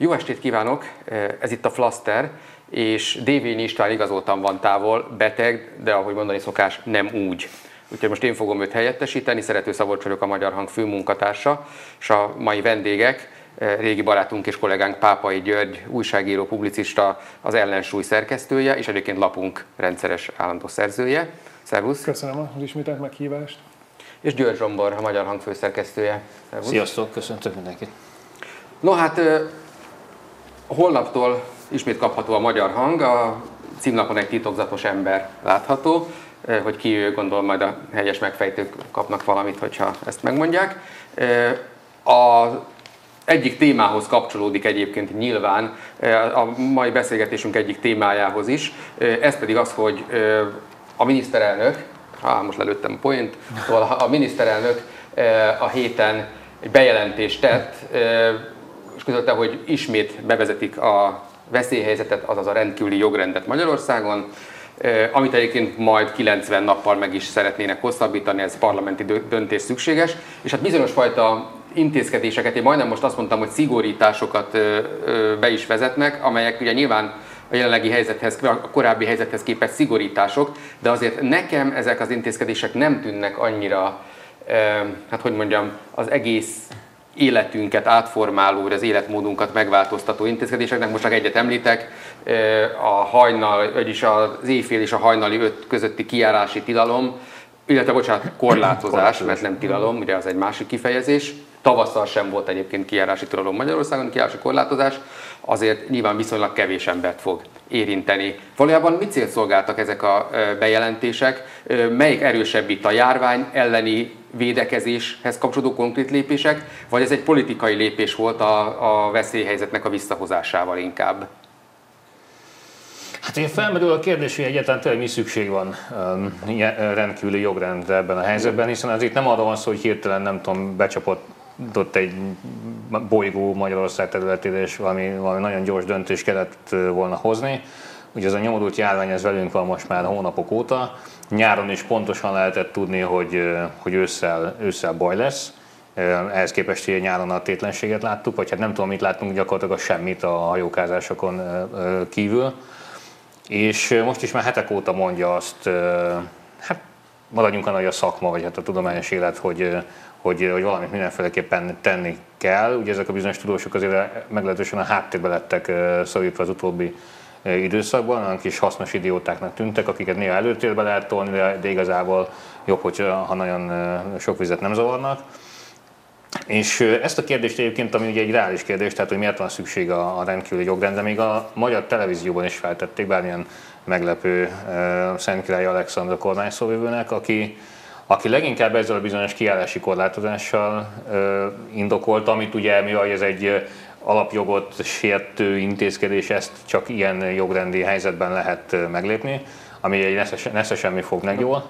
Jó estét kívánok! Ez itt a Flaster, és Dévényi István igazoltan van távol, beteg, de ahogy mondani szokás, nem úgy. Úgyhogy most én fogom őt helyettesíteni, Szerető Szabolcs vagyok a Magyar Hang főmunkatársa, és a mai vendégek, régi barátunk és kollégánk Pápai György, újságíró, publicista, az ellensúly szerkesztője, és egyébként lapunk rendszeres állandó szerzője. Szervusz! Köszönöm az ismételt meghívást! És György Zsombor, a Magyar Hang főszerkesztője. Szervusz. Sziasztok, köszöntök mindenkit! No hát holnaptól ismét kapható a magyar hang, a címlapon egy titokzatos ember látható, hogy ki ő, gondolom majd a helyes megfejtők kapnak valamit, hogyha ezt megmondják. A egyik témához kapcsolódik egyébként nyilván, a mai beszélgetésünk egyik témájához is, ez pedig az, hogy a miniszterelnök, ah, most lelőttem a point, szóval a miniszterelnök a héten egy bejelentést tett, közölte, hogy ismét bevezetik a veszélyhelyzetet, azaz a rendkívüli jogrendet Magyarországon, amit egyébként majd 90 nappal meg is szeretnének hosszabbítani, ez parlamenti döntés szükséges, és hát bizonyos fajta intézkedéseket, én majdnem most azt mondtam, hogy szigorításokat be is vezetnek, amelyek ugye nyilván a jelenlegi helyzethez, a korábbi helyzethez képest szigorítások, de azért nekem ezek az intézkedések nem tűnnek annyira, hát hogy mondjam, az egész életünket átformáló, az életmódunkat megváltoztató intézkedéseknek. Most csak egyet említek, a hajnal, vagyis az éjfél és a hajnali öt közötti kiárási tilalom, illetve bocsánat, korlátozás, mert nem tilalom, ugye az egy másik kifejezés. Tavasszal sem volt egyébként kijárási tilalom Magyarországon, kijárási korlátozás, azért nyilván viszonylag kevés embert fog érinteni. Valójában mit célt szolgáltak ezek a bejelentések? Melyik erősebb itt a járvány elleni védekezéshez kapcsolódó konkrét lépések, vagy ez egy politikai lépés volt a, a veszélyhelyzetnek a visszahozásával inkább? Hát én felmerül a kérdés, hogy egyáltalán tényleg mi szükség van rendkívüli jogrendre ebben a helyzetben, hiszen az itt nem arról van szó, hogy hirtelen nem tudom, becsapott ott egy bolygó Magyarország területére, és valami, valami nagyon gyors döntés kellett volna hozni. Ugye ez a nyomorult járvány, ez velünk van most már hónapok óta. Nyáron is pontosan lehetett tudni, hogy, hogy ősszel, ősszel baj lesz. Ehhez képest, hogy nyáron a tétlenséget láttuk, vagy hát nem tudom, mit láttunk, gyakorlatilag semmit a hajókázásokon kívül. És most is már hetek óta mondja azt, hát maradjunk annál, hogy a szakma, vagy hát a tudományos élet, hogy, hogy, hogy valamit mindenféleképpen tenni kell. Ugye ezek a bizonyos tudósok azért meglehetősen a háttérbe lettek szorítva az utóbbi időszakban, olyan kis hasznos idiótáknak tűntek, akiket néha előtérbe lehet tolni, de igazából jobb, hogy ha nagyon sok vizet nem zavarnak. És ezt a kérdést egyébként, ami ugye egy reális kérdés, tehát hogy miért van szükség a, a rendkívüli jogrendre, még a magyar televízióban is feltették, bár ilyen meglepő Szent Király Alexandra kormányszóvivőnek, aki, aki leginkább ezzel a bizonyos kiállási korlátozással indokolta, amit ugye, mivel ez egy alapjogot sértő intézkedés, ezt csak ilyen jogrendi helyzetben lehet meglépni, ami egy nesze, nesze semmi fog meg jól.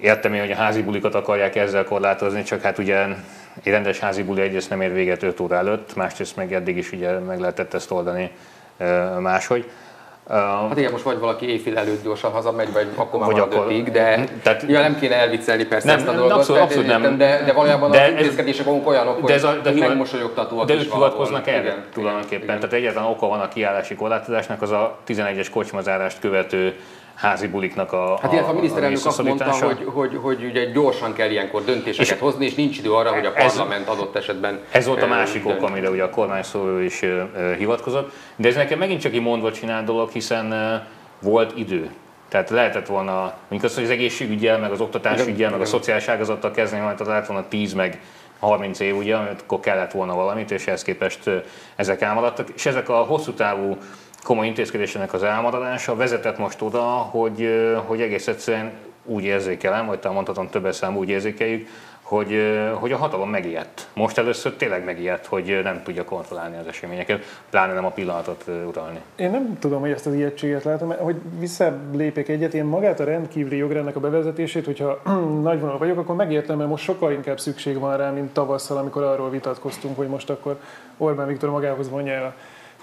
Értem én, hogy a házi bulikat akarják ezzel korlátozni, csak hát ugye egy rendes házi buli egyrészt nem ér véget 5 óra előtt, másrészt meg eddig is ugye meg lehetett ezt oldani máshogy. Hát igen, most vagy valaki éjfél előtt gyorsan hazamegy, vagy akkor már vagy akkor, ötig, de tehát, ja, nem kéne elviccelni persze nem, ezt a dolgot, abszolút, abszolút nem. De, de valójában de az intézkedések maguk olyanok, hogy ez a, de megmosolyogtatóak De ők hivatkoznak erre igen, tulajdonképpen. Igen. Tehát egyetlen oka van a kiállási korlátozásnak, az a 11-es kocsmazárást követő házi buliknak a Hát illetve a miniszterelnök azt mondta, hogy, hogy, hogy ugye gyorsan kell ilyenkor döntéseket és hozni, és nincs idő arra, hogy a parlament ez, adott esetben Ez volt a másik ok, amire ugye a kormányszóló is uh, hivatkozott. De ez nekem megint csak egy mondva csinált dolog, hiszen volt idő. Tehát lehetett volna, mint azt, hogy az egészségügyel, meg az oktatásügyel, meg a szociális ágazattal kezdeni, majd lehet volna 10 meg 30 év, ugye, akkor kellett volna valamit, és ehhez képest ezek elmaradtak. És ezek a hosszú távú komoly intézkedésének az elmaradása vezetett most oda, hogy, hogy egész egyszerűen úgy érzékelem, vagy talán mondhatom többes szám úgy érzékeljük, hogy, hogy a hatalom megijedt. Most először tényleg megijedt, hogy nem tudja kontrollálni az eseményeket, pláne nem a pillanatot uralni. Én nem tudom, hogy ezt az ijegységet látom, hogy visszalépek egyet, én magát a rendkívüli jogrendnek a bevezetését, hogyha nagy vonal vagyok, akkor megértem, mert most sokkal inkább szükség van rá, mint tavasszal, amikor arról vitatkoztunk, hogy most akkor Orbán Viktor magához vonja el a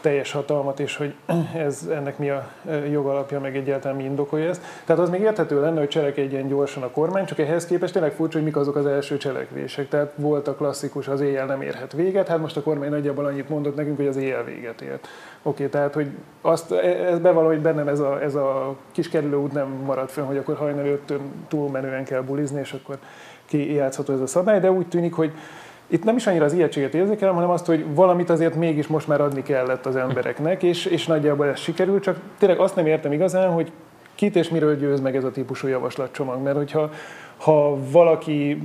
teljes hatalmat, és hogy ez, ennek mi a jogalapja, meg egyáltalán mi indokolja ezt. Tehát az még érthető lenne, hogy cselekedjen gyorsan a kormány, csak ehhez képest tényleg furcsa, hogy mik azok az első cselekvések. Tehát volt a klasszikus, az éjjel nem érhet véget, hát most a kormány nagyjából annyit mondott nekünk, hogy az éjjel véget ért. Oké, okay, tehát hogy azt, e, ez bevallom, hogy bennem ez a, ez a kis út nem marad fönn, hogy akkor hajnal öttön túlmenően kell bulizni, és akkor ki játszható ez a szabály, de úgy tűnik, hogy itt nem is annyira az ijegységet érzékelem, hanem azt, hogy valamit azért mégis most már adni kellett az embereknek, és, és nagyjából ez sikerült, csak tényleg azt nem értem igazán, hogy kit és miről győz meg ez a típusú javaslatcsomag, mert hogyha ha valaki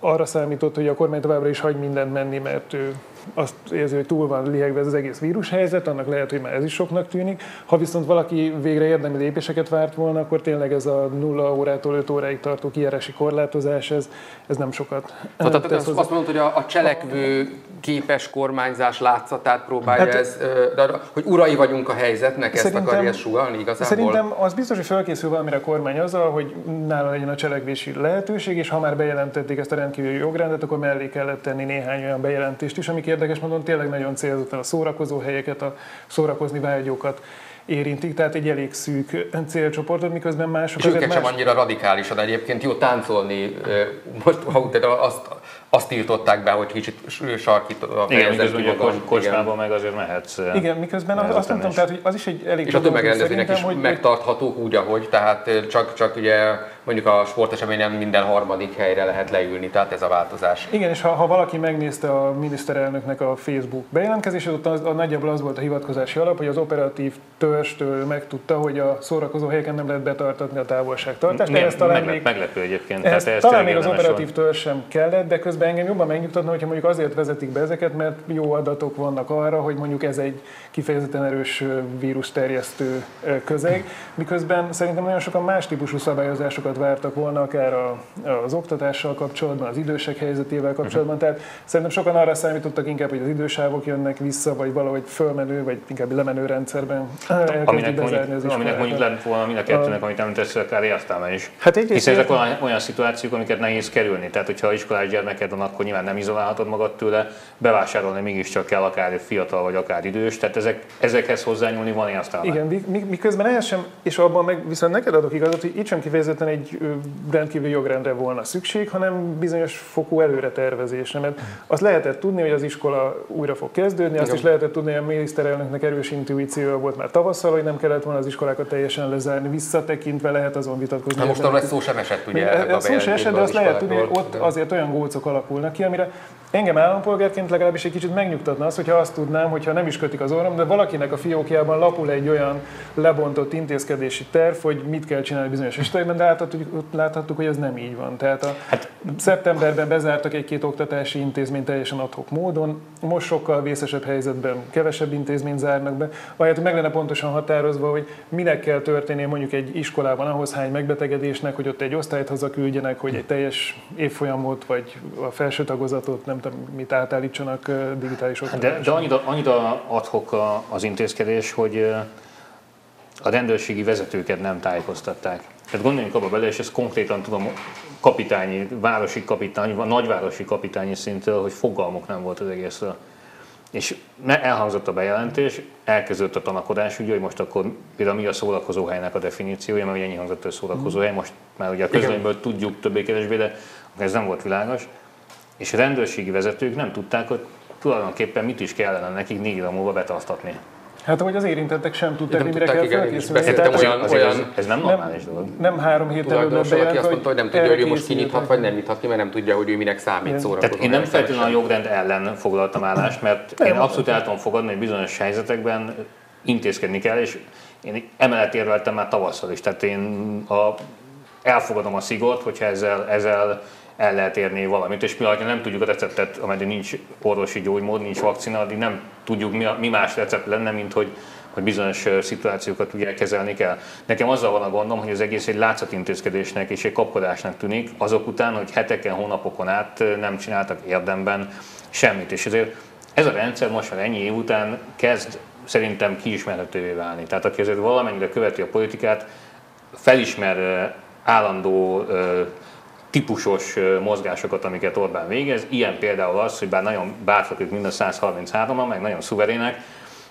arra számított, hogy a kormány továbbra is hagy mindent menni, mert ő azt érzi, hogy túl van lihegve ez az egész vírushelyzet, annak lehet, hogy már ez is soknak tűnik. Ha viszont valaki végre érdemi lépéseket várt volna, akkor tényleg ez a nulla órától 5 óráig tartó kijárási korlátozás, ez, ez nem sokat. Tehát azt, azt mondod, hogy a, a cselekvő képes kormányzás látszatát próbálja hát, ez, de, hogy urai vagyunk a helyzetnek, ezt akarja sugalni igazából? Szerintem az biztos, hogy felkészül valamire a kormány azzal, hogy nála legyen a cselekvési lehetőség, és ha már bejelentették ezt a rendkívüli jogrendet, akkor mellé kellett tenni néhány olyan bejelentést is, amik érdekes mondom, tényleg nagyon célzottan a szórakozó helyeket, a szórakozni vágyókat érintik, tehát egy elég szűk célcsoportot, miközben mások... És őket más... sem annyira radikális, de egyébként jó táncolni, most ha azt azt tiltották be, hogy kicsit sarkítva Igen, miközben a kocsmában meg azért mehetsz. Igen, miközben az, azt mondtam, tehát, hogy az is egy elég... És a tömegrendezőnek is hogy megtarthatók úgy, ahogy, tehát csak, csak ugye mondjuk a sporteseményen minden harmadik helyre lehet leülni, tehát ez a változás. Igen, és ha, ha valaki megnézte a miniszterelnöknek a Facebook bejelentkezését, ott az, a, nagyjából az volt a hivatkozási alap, hogy az operatív törstől megtudta, hogy a szórakozó helyeken nem lehet betartatni a távolságtartást. Igen, ez talán meglep, még, meglepő egyébként. Ez, tehát talán még az operatív törzs sem kellett, de közben engem jobban megnyugtatna, hogyha mondjuk azért vezetik be ezeket, mert jó adatok vannak arra, hogy mondjuk ez egy kifejezetten erős vírus terjesztő közeg, miközben szerintem nagyon sokan más típusú szabályozásokat sokat vártak volna, akár a, az oktatással kapcsolatban, az idősek helyzetével kapcsolatban. Tehát szerintem sokan arra számítottak inkább, hogy az idősávok jönnek vissza, vagy valahogy fölmenő, vagy inkább lemenő rendszerben aminek mondjuk, aminek mondjuk lett volna mind a kettőnek, amit említesz, akár értelme is. Hát egy Hiszen ezek olyan, olyan szituációk, amiket nehéz kerülni. Tehát, hogyha iskolás gyermeked van, akkor nyilván nem izolálhatod magad tőle, bevásárolni mégiscsak kell akár fiatal vagy akár idős. Tehát ezek, ezekhez hozzányúlni van értelme. Igen, miközben ehhez sem, és abban meg viszont neked adok igazat, hogy itt sem kifejezetten egy egy rendkívüli jogrendre volna szükség, hanem bizonyos fokú előre tervezésre. Mert azt lehetett tudni, hogy az iskola újra fog kezdődni, azt Igen. is lehetett tudni, hogy a miniszterelnöknek erős intuíciója volt már tavasszal, hogy nem kellett volna az iskolákat teljesen lezárni. Visszatekintve lehet azon vitatkozni. Na most arra szó sem esett, ugye? Ez szó sem esett, de azt lehet tudni, hogy ott azért olyan gócok alakulnak ki, amire engem állampolgárként legalábbis egy kicsit megnyugtatna az, hogyha azt tudnám, hogyha nem is kötik az orrom, de valakinek a fiókjában lapul egy olyan lebontott intézkedési terv, hogy mit kell csinálni bizonyos esetekben, de láthattuk, láthattuk, hogy ez nem így van. Tehát a hát, szeptemberben bezártak egy-két oktatási intézményt teljesen adhok módon, most sokkal vészesebb helyzetben kevesebb intézményt zárnak be, ahelyett, meg lenne pontosan határozva, hogy minek kell történnie mondjuk egy iskolában ahhoz hány megbetegedésnek, hogy ott egy osztályt hazaküldjenek, hogy egy teljes évfolyamot vagy a felső tagozatot nem tudom, mit átállítsanak digitális oktatásra. De, de annyira, annyira adhok az intézkedés, hogy a rendőrségi vezetőket nem tájékoztatták. Tehát gondoljunk abba bele, és ezt konkrétan tudom kapitányi, városi kapitány, nagyvárosi kapitányi szintől, hogy fogalmuk nem volt az egészről. És elhangzott a bejelentés, elkezdődött a tanakodás, ugye, hogy most akkor például mi a szórakozóhelynek a definíciója, mert ugye ennyi hangzott, hogy szórakozóhely, most már ugye a közönyből tudjuk többé-kevésbé, de ez nem volt világos. És a rendőrségi vezetők nem tudták, hogy tulajdonképpen mit is kellene nekik négy múlva betartatni. Hát, hogy az érintettek sem tudták, hogy mire kell felkészülni. Olyan, olyan, ez, ez nem normális dolog. Nem három hét előbb bejelent, valaki azt mondta, hogy nem tudja, hogy ő most kinyithat, vagy nem nyithat ki, mert nem tudja, hogy ő minek számít szórakozó. Tehát én nem feltétlenül a jogrend ellen foglaltam állást, mert én abszolút el tudom fogadni, hogy bizonyos helyzetekben intézkedni kell, és én emellett érveltem már tavasszal is. Tehát én a, elfogadom a szigort, hogyha ezzel, ezzel el lehet érni valamit, és ha nem tudjuk a receptet, ameddig nincs orvosi gyógymód, nincs vakcina, addig nem tudjuk, mi, a, mi más recept lenne, mint hogy, hogy bizonyos szituációkat ugye kezelni kell. Nekem azzal van a gondom, hogy az egész egy látszatintézkedésnek és egy kapkodásnak tűnik, azok után, hogy heteken, hónapokon át nem csináltak érdemben semmit. És ezért ez a rendszer most már ennyi év után kezd szerintem kiismerhetővé válni. Tehát aki azért valamennyire követi a politikát, felismer állandó típusos mozgásokat, amiket Orbán végez. Ilyen például az, hogy bár nagyon bátrak ők mind a 133-an, meg nagyon szuverének,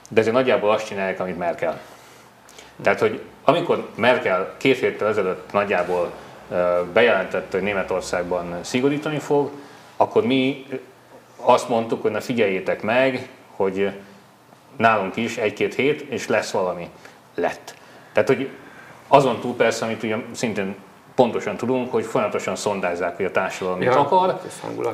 de ezért nagyjából azt csinálják, amit Merkel. Tehát, hogy amikor Merkel két héttel ezelőtt nagyjából bejelentette, hogy Németországban szigorítani fog, akkor mi azt mondtuk, hogy na figyeljétek meg, hogy nálunk is egy-két hét, és lesz valami. Lett. Tehát, hogy azon túl persze, amit ugye szintén pontosan tudunk, hogy folyamatosan szondázzák, hogy a társadalom mit ja, akar.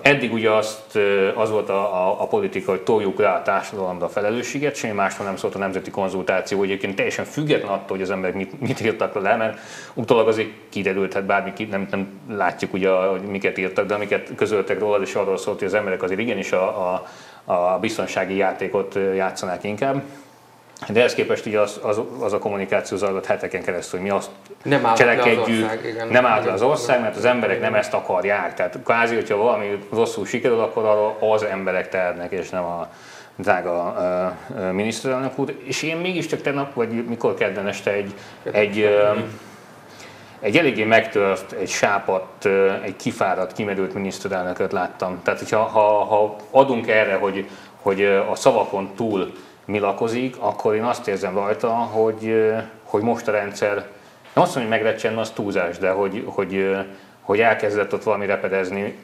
Eddig ugye azt, az volt a, a, a politika, hogy toljuk rá a társadalomra a felelősséget, semmi másról nem szólt a nemzeti konzultáció, hogy egyébként teljesen független attól, hogy az emberek mit, mit írtak le, mert utólag azért kiderült, hát bármi nem, nem látjuk ugye, hogy miket írtak, de amiket közöltek róla, és arról szólt, hogy az emberek azért igenis a, a, a biztonsági játékot játszanák inkább. De ehhez képest így az, az, az a kommunikáció zajlott heteken keresztül, hogy mi azt nem cselekedjük, az ország, igen, nem állt az ország, mert az emberek nem ezt akarják. Tehát kvázi, hogyha valami rosszul sikerül, akkor arra az emberek tehetnek, és nem a drága uh, uh, miniszterelnök úr. És én mégiscsak tegnap, vagy mikor kedden este egy, egy, uh, egy eléggé megtört, egy sápat, egy kifáradt, kimerült miniszterelnököt láttam. Tehát, hogyha ha, ha adunk erre, hogy, hogy a szavakon túl mi lakozik, akkor én azt érzem rajta, hogy, hogy most a rendszer, nem azt mondom, hogy megrecsen, az túlzás, de hogy, hogy, hogy elkezdett ott valami repedezni,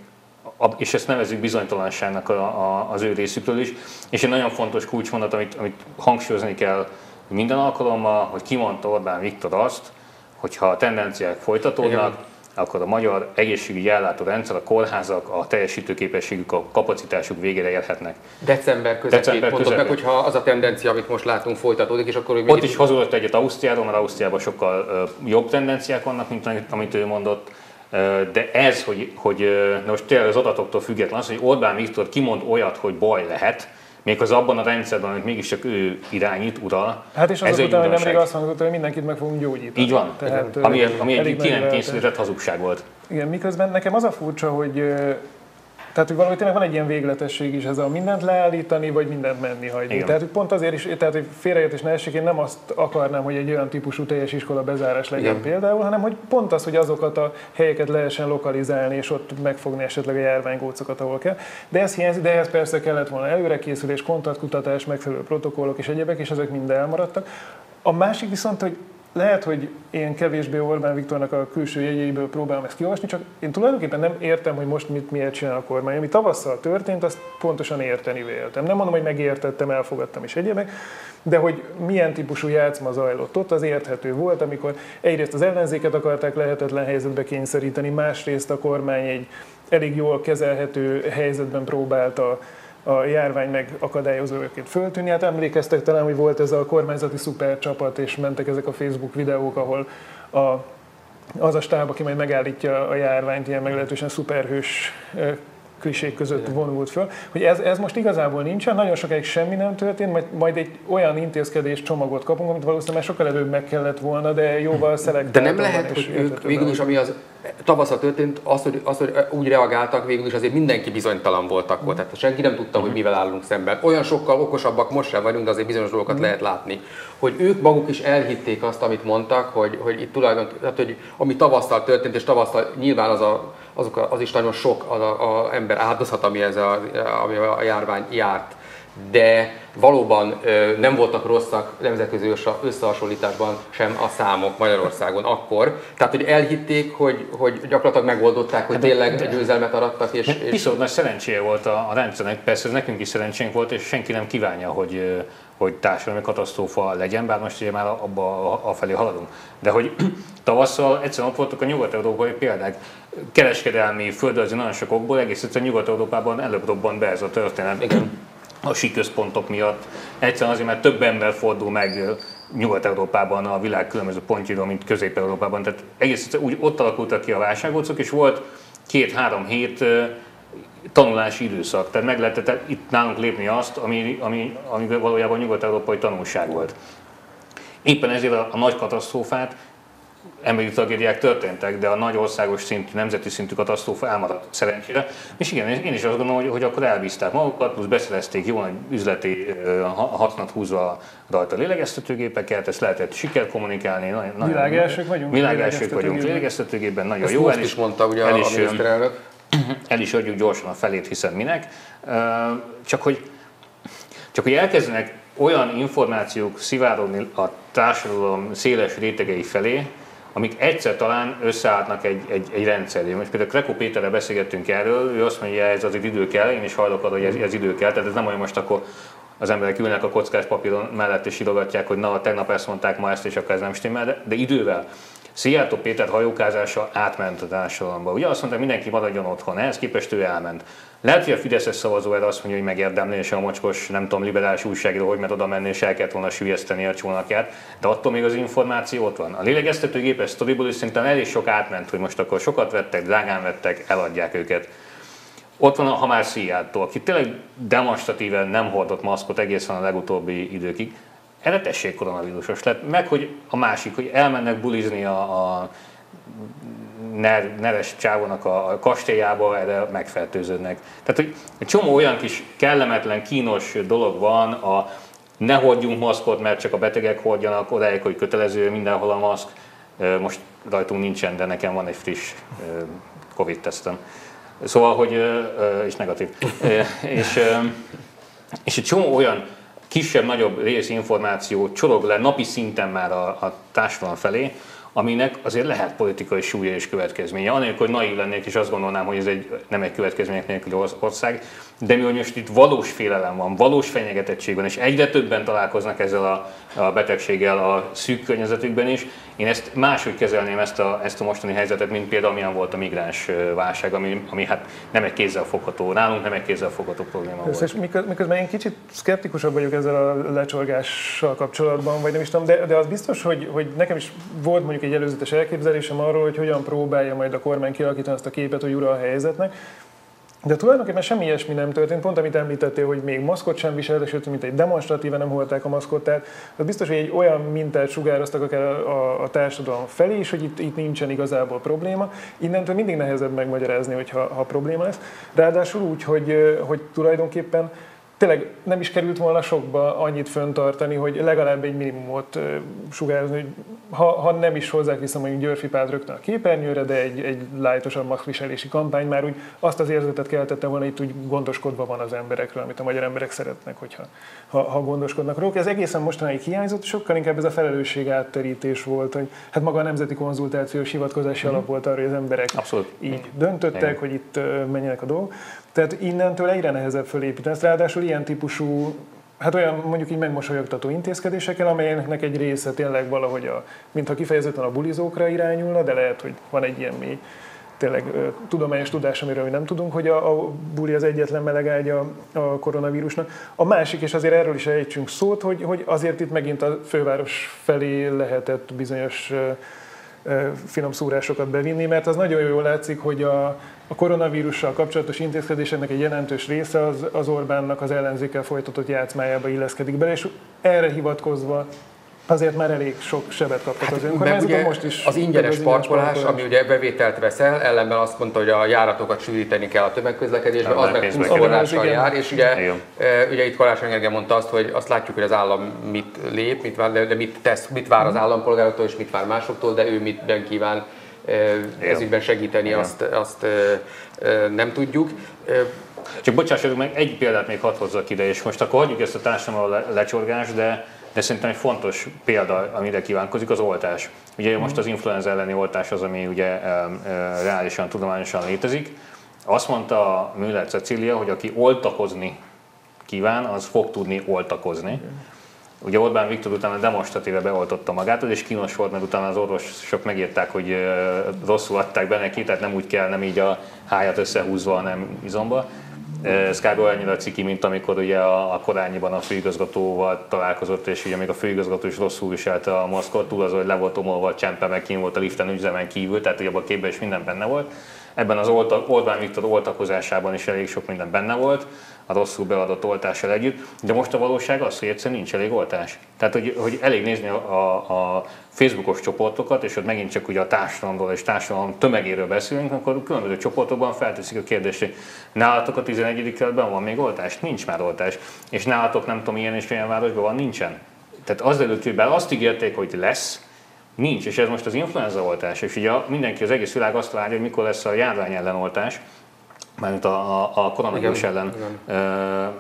és ezt nevezzük bizonytalanságnak a, a, az ő részükről is. És egy nagyon fontos kulcsmondat, amit, amit hangsúlyozni kell minden alkalommal, hogy kimondta Orbán Viktor azt, hogy ha a tendenciák folytatódnak, Igen akkor a magyar egészségügyi rendszer, a kórházak a teljesítőképességük, a kapacitásuk végére érhetnek. December közepén December mondod meg, hogyha az a tendencia, amit most látunk, folytatódik, és akkor... Ott is hazudott egyet Ausztriáról, mert Ausztriában sokkal jobb tendenciák vannak, mint amit ő mondott. De ez, hogy, hogy most tényleg az adatoktól független az, hogy Orbán Viktor kimond olyat, hogy baj lehet, még az abban a rendszerben, amit mégiscsak ő irányít, ural. Hát és azok után, hogy nemrég azt mondott, hogy mindenkit meg fogunk gyógyítani. Így van. Tehát, ami, ami egy ki nem kényszerített hazugság volt. Igen, miközben nekem az a furcsa, hogy tehát, hogy valahogy tényleg van egy ilyen végletesség is, ez a mindent leállítani, vagy mindent menni hagyni. Igen. Tehát, hogy pont azért is, tehát, hogy félreértés ne essék, én nem azt akarnám, hogy egy olyan típusú teljes iskola bezárás legyen Igen. például, hanem hogy pont az, hogy azokat a helyeket lehessen lokalizálni, és ott megfogni esetleg a járványgócokat, ahol kell. De ez hiányzik, de ehhez persze kellett volna előrekészülés, kontaktkutatás, megfelelő protokollok és egyebek, és ezek mind elmaradtak. A másik viszont, hogy lehet, hogy én kevésbé Orbán Viktornak a külső jegyeiből próbálom ezt kiolvasni, csak én tulajdonképpen nem értem, hogy most mit miért csinál a kormány. Ami tavasszal történt, azt pontosan érteni véltem. Nem mondom, hogy megértettem, elfogadtam is egyébek, de hogy milyen típusú játszma zajlott ott, az érthető volt, amikor egyrészt az ellenzéket akarták lehetetlen helyzetbe kényszeríteni, másrészt a kormány egy elég jól kezelhető helyzetben próbálta a járvány meg akadályozóként föltűnni. Hát emlékeztek talán, hogy volt ez a kormányzati szupercsapat, és mentek ezek a Facebook videók, ahol a, az a stáb, aki majd megállítja a járványt, ilyen meglehetősen szuperhős klisék között vonult föl, hogy ez, ez most igazából nincsen, nagyon sokáig semmi nem történt, majd, majd egy olyan intézkedés csomagot kapunk, amit valószínűleg sokkal előbb meg kellett volna, de jóval szelektáltan. De nem lehet, hogy ők végül is, ami az tavaszra történt, az hogy, az, hogy úgy reagáltak, végül is azért mindenki bizonytalan volt akkor. Mm. Tehát senki nem tudta, hogy mivel állunk szemben. Olyan sokkal okosabbak most sem vagyunk, de azért bizonyos dolgokat mm. lehet látni. Hogy ők maguk is elhitték azt, amit mondtak, hogy, hogy itt tulajdonképpen, tehát, hogy ami tavasszal történt, és tavasszal nyilván az, a, azok az is nagyon sok az a, a ember áldozat, ami, ez a, ami a járvány járt de valóban nem voltak rosszak nemzetközi összehasonlításban sem a számok Magyarországon akkor. Tehát, hogy elhitték, hogy, hogy gyakorlatilag megoldották, hogy tényleg de, győzelmet arattak. És, és... Viszont nagy szerencséje volt a, a rendszernek, persze ez nekünk is szerencsénk volt, és senki nem kívánja, hogy, hogy társadalmi katasztrófa legyen, bár most ugye már abba a, a felé haladunk. De hogy tavasszal egyszerűen ott voltak a nyugat-európai példák. Kereskedelmi, földrajzi nagyon sok okból egész egyszerűen Nyugat-Európában előbb robbant be ez a történet. Igen a síközpontok miatt. Egyszerűen azért, mert több ember fordul meg Nyugat-Európában a világ különböző pontjairól, mint Közép-Európában. Tehát egész úgy ott alakultak ki a válságocok, és volt két-három hét tanulási időszak. Tehát meg lehetett itt nálunk lépni azt, ami, ami, ami valójában nyugat-európai tanulság volt. Éppen ezért a, a nagy katasztrófát emberi tragédiák történtek, de a nagy országos szintű, nemzeti szintű katasztrófa elmaradt szerencsére. És igen, én is azt gondolom, hogy, hogy akkor elbízták magukat, plusz beszerezték jó nagy üzleti hasznot húzva rajta lélegeztetőgépeket, ezt lehetett siker kommunikálni. Nagyon, világelsők vagyunk. Világelsők vagyunk lélegeztetőgépben, nagyon ezt jó. El is, is mondta ugye el is, a miniszterelnök. El is adjuk gyorsan a felét, hiszen minek. Csak hogy, csak hogy elkezdenek olyan információk szivárogni a társadalom széles rétegei felé, amik egyszer talán összeállnak egy, egy, egy rendszeré. Most például Krekó Péterrel beszélgettünk erről, ő azt mondja, ez az idő kell, én is hajlok arra, hogy ez, ez idő kell, tehát ez nem olyan most akkor az emberek ülnek a kockás papíron mellett és írogatják, hogy na, tegnap ezt mondták, ma ezt, és akkor ez nem stimmel, de, de idővel. Szijjártó Péter hajókázása átment a társadalomba. Ugye azt mondta, mindenki maradjon otthon, ehhez képest ő elment. Lehet, hogy a Fideszes szavazó erre azt mondja, hogy megérdemli, és a mocskos, nem tudom, liberális újságíró, hogy mert oda menni, és el kellett volna sülyezteni a csónakját, de attól még az információ ott van. A lélegeztetőgépes sztoriból is szerintem elég sok átment, hogy most akkor sokat vettek, drágán vettek, eladják őket. Ott van a Hamár Szijjártó, aki tényleg demonstratíven nem hordott maszkot egészen a legutóbbi időkig. Erre tessék koronavírusos lett. Meg, hogy a másik, hogy elmennek bulizni a, a neves csávónak a kastélyába, erre megfertőződnek. Tehát, hogy egy csomó olyan kis kellemetlen, kínos dolog van, a ne hordjunk maszkot, mert csak a betegek hordjanak, odáig, hogy kötelező mindenhol a maszk. Most rajtunk nincsen, de nekem van egy friss Covid-tesztem. Szóval, hogy, és negatív. és, és egy csomó olyan kisebb-nagyobb részinformáció csorog le napi szinten már a, a társadalom felé, aminek azért lehet politikai súlya és következménye. Anélkül, hogy naív lennék, és azt gondolnám, hogy ez egy, nem egy következmények nélküli ország, de mi most itt valós félelem van, valós fenyegetettség van, és egyre többen találkoznak ezzel a, a betegséggel a szűk környezetükben is. Én ezt máshogy kezelném ezt a, ezt a mostani helyzetet, mint például milyen volt a migráns válság, ami, ami hát nem egy kézzelfogható, nálunk nem egy kézzelfogható probléma volt. És miközben én kicsit szkeptikusabb vagyok ezzel a lecsorgással kapcsolatban, vagy nem is tudom, de, de az biztos, hogy, hogy nekem is volt mondjuk egy előzetes elképzelésem arról, hogy hogyan próbálja majd a kormány kialakítani azt a képet, hogy ura a helyzetnek. De tulajdonképpen semmi ilyesmi nem történt, pont amit említettél, hogy még maszkot sem viselt, sőt, mint egy demonstratíven nem hordták a maszkot, tehát az biztos, hogy egy olyan mintát sugároztak akár a, a társadalom felé is, hogy itt, itt nincsen igazából probléma. Innentől mindig nehezebb megmagyarázni, hogyha ha probléma lesz. Ráadásul úgy, hogy, hogy tulajdonképpen tényleg nem is került volna sokba annyit föntartani, hogy legalább egy minimumot sugározni, hogy ha, ha nem is hozzák vissza mondjuk Györfi Pád rögtön a képernyőre, de egy, egy lájtosabb maszkviselési kampány már úgy azt az érzetet keltette volna, itt úgy gondoskodva van az emberekről, amit a magyar emberek szeretnek, hogyha ha, ha gondoskodnak róluk. Ez egészen mostanáig hiányzott, sokkal inkább ez a felelősség átterítés volt, hogy hát maga a nemzeti konzultációs hivatkozási mm-hmm. alap volt arra, hogy az emberek Abszolút. így döntöttek, Igen. hogy itt menjenek a dolgok. Tehát innentől egyre nehezebb fölépíteni ezt, ráadásul ilyen típusú hát olyan mondjuk így megmosolyogtató intézkedésekkel, amelyeknek egy része tényleg valahogy, a, mintha kifejezetten a bulizókra irányulna, de lehet, hogy van egy ilyen mély tényleg tudományos tudás, amiről mi nem tudunk, hogy a, a buli az egyetlen melegágya a koronavírusnak. A másik, és azért erről is ejtsünk szót, hogy, hogy azért itt megint a főváros felé lehetett bizonyos finom szúrásokat bevinni, mert az nagyon jól látszik, hogy a, a koronavírussal kapcsolatos intézkedéseknek egy jelentős része az, az Orbánnak az ellenzékkel folytatott játszmájába illeszkedik bele, és erre hivatkozva azért már elég sok sebet kaptak hát, az önkormányzatok, most is. Az ingyenes parkolás, ami ugye bevételt veszel, ellenben azt mondta, hogy a járatokat sűríteni kell a tömegközlekedésben, az meg 20 forrással jár, és ugye, e, ugye itt Karácsony Gergely mondta azt, hogy azt látjuk, hogy az állam mit lép, mit vár, de mit tesz, mit vár az mhm. állampolgároktól, és mit vár másoktól, de ő mitben kíván ezügyben segíteni, azt, azt e, nem tudjuk. Csak bocsássatok meg, egy példát még hadd hozzak ide, és most akkor hagyjuk ezt a társadalom lecsorgást, de de szerintem egy fontos példa, amire kívánkozik, az oltás. Ugye most az influenza elleni oltás az, ami ugye reálisan, tudományosan létezik. Azt mondta Müller Cecília, hogy aki oltakozni kíván, az fog tudni oltakozni. Ugye Orbán Viktor utána demonstratíve beoltotta magát, és kínos volt, mert utána az orvosok megírták, hogy rosszul adták be neki, tehát nem úgy kell, nem így a hájat összehúzva, hanem izomba. Ez kb. annyira ciki, mint amikor ugye a, a korányiban a főigazgatóval találkozott, és ugye még a főigazgató is rosszul viselte a maszkot, túl az, hogy le volt omolva a csempe, meg kín volt a liften üzemen kívül, tehát ugye abban a képben is minden benne volt. Ebben az Orbán Viktor oltakozásában is elég sok minden benne volt a rosszul beadott oltással együtt, de most a valóság az, hogy egyszerűen nincs elég oltás. Tehát, hogy, hogy elég nézni a, a, a Facebookos csoportokat, és ott megint csak ugye a társadalomról és társadalom tömegéről beszélünk, akkor különböző csoportokban felteszik a kérdést, hogy nálatok a 11. kerületben van még oltás? Nincs már oltás. És nálatok nem tudom, ilyen és olyan városban van? Nincsen. Tehát az előtt, hogy azt ígérték, hogy lesz, nincs, és ez most az influenza oltás, és ugye mindenki, az egész világ azt várja, hogy mikor lesz a járvány ellenoltás, mármint a, a, a koronavírus ellen. Igen.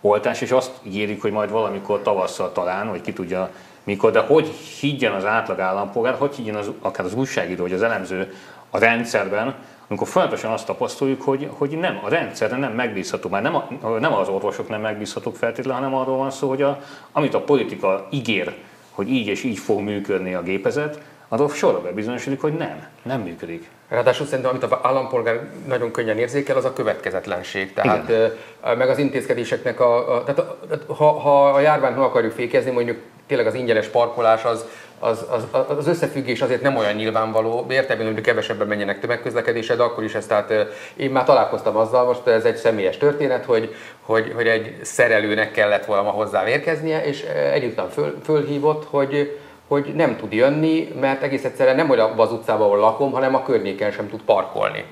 oltás, és azt ígérik, hogy majd valamikor tavasszal talán, vagy ki tudja mikor, de hogy higgyen az átlag állampolgár, hogy higgyen az, akár az újságíró, vagy az elemző a rendszerben, amikor folyamatosan azt tapasztaljuk, hogy, hogy nem, a rendszerre nem megbízható, már nem, a, nem az orvosok nem megbízhatók feltétlenül, hanem arról van szó, hogy a, amit a politika ígér, hogy így és így fog működni a gépezet, arról sorra bebizonyosodik, hogy nem, nem működik. Ráadásul szerintem, amit az állampolgár nagyon könnyen érzékel, az a következetlenség. Tehát Igen. meg az intézkedéseknek a, a tehát ha, ha a járványt meg akarjuk fékezni, mondjuk tényleg az ingyenes parkolás az, az, az, az összefüggés azért nem olyan nyilvánvaló, értem, hogy kevesebben menjenek tömegközlekedésre, de akkor is ezt, tehát én már találkoztam azzal, most ez egy személyes történet, hogy, hogy, hogy egy szerelőnek kellett volna hozzá érkeznie, és egyúttal föl, fölhívott, hogy, hogy nem tud jönni, mert egész egyszerűen nem olyan az utcában, ahol lakom, hanem a környéken sem tud parkolni.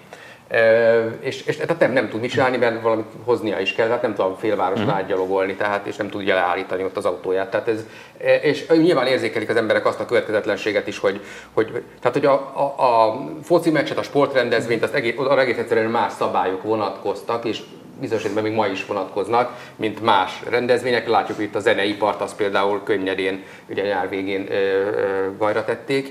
E, és, és tehát nem, nem tud mit csinálni, mert valamit hoznia is kell, tehát nem tudom félvároson uh-huh. átgyalogolni, tehát, és nem tudja leállítani ott az autóját. Tehát ez, és nyilván érzékelik az emberek azt a következetlenséget is, hogy, hogy, tehát, hogy a, a, a foci meccset, a sportrendezvényt, azt egész, arra egész egyszerűen más szabályok vonatkoztak, és bizonyos még ma is vonatkoznak, mint más rendezvények. Látjuk, itt a zeneipart, az például könnyedén, ugye nyár végén ö, ö, bajra tették.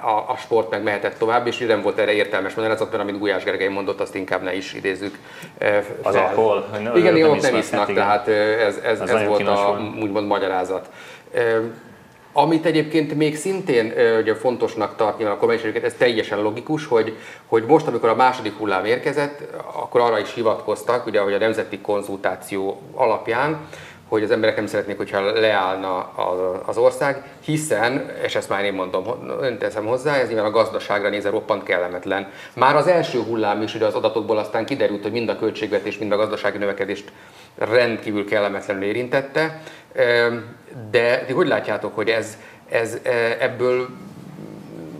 A, a, sport meg mehetett tovább, és nem volt erre értelmes magyarázat, mert amit Gulyás Gergely mondott, azt inkább ne is idézzük fel. Az alkohol? Igen, igen, ott nem isznak, hát tehát ez, ez, ez volt a úgymond magyarázat. Amit egyébként még szintén ugye, fontosnak tart nyilván a kormányzatokat, ez teljesen logikus, hogy, hogy most, amikor a második hullám érkezett, akkor arra is hivatkoztak, ugye, hogy a nemzeti konzultáció alapján, hogy az emberek nem szeretnék, hogyha leállna az ország, hiszen, és ezt már én mondom, ön teszem hozzá, ez nyilván a gazdaságra nézve roppant kellemetlen. Már az első hullám is, ugye az adatokból aztán kiderült, hogy mind a költségvetés, mind a gazdasági növekedést rendkívül kellemetlenül érintette, de ti hogy látjátok, hogy ez, ez ebből,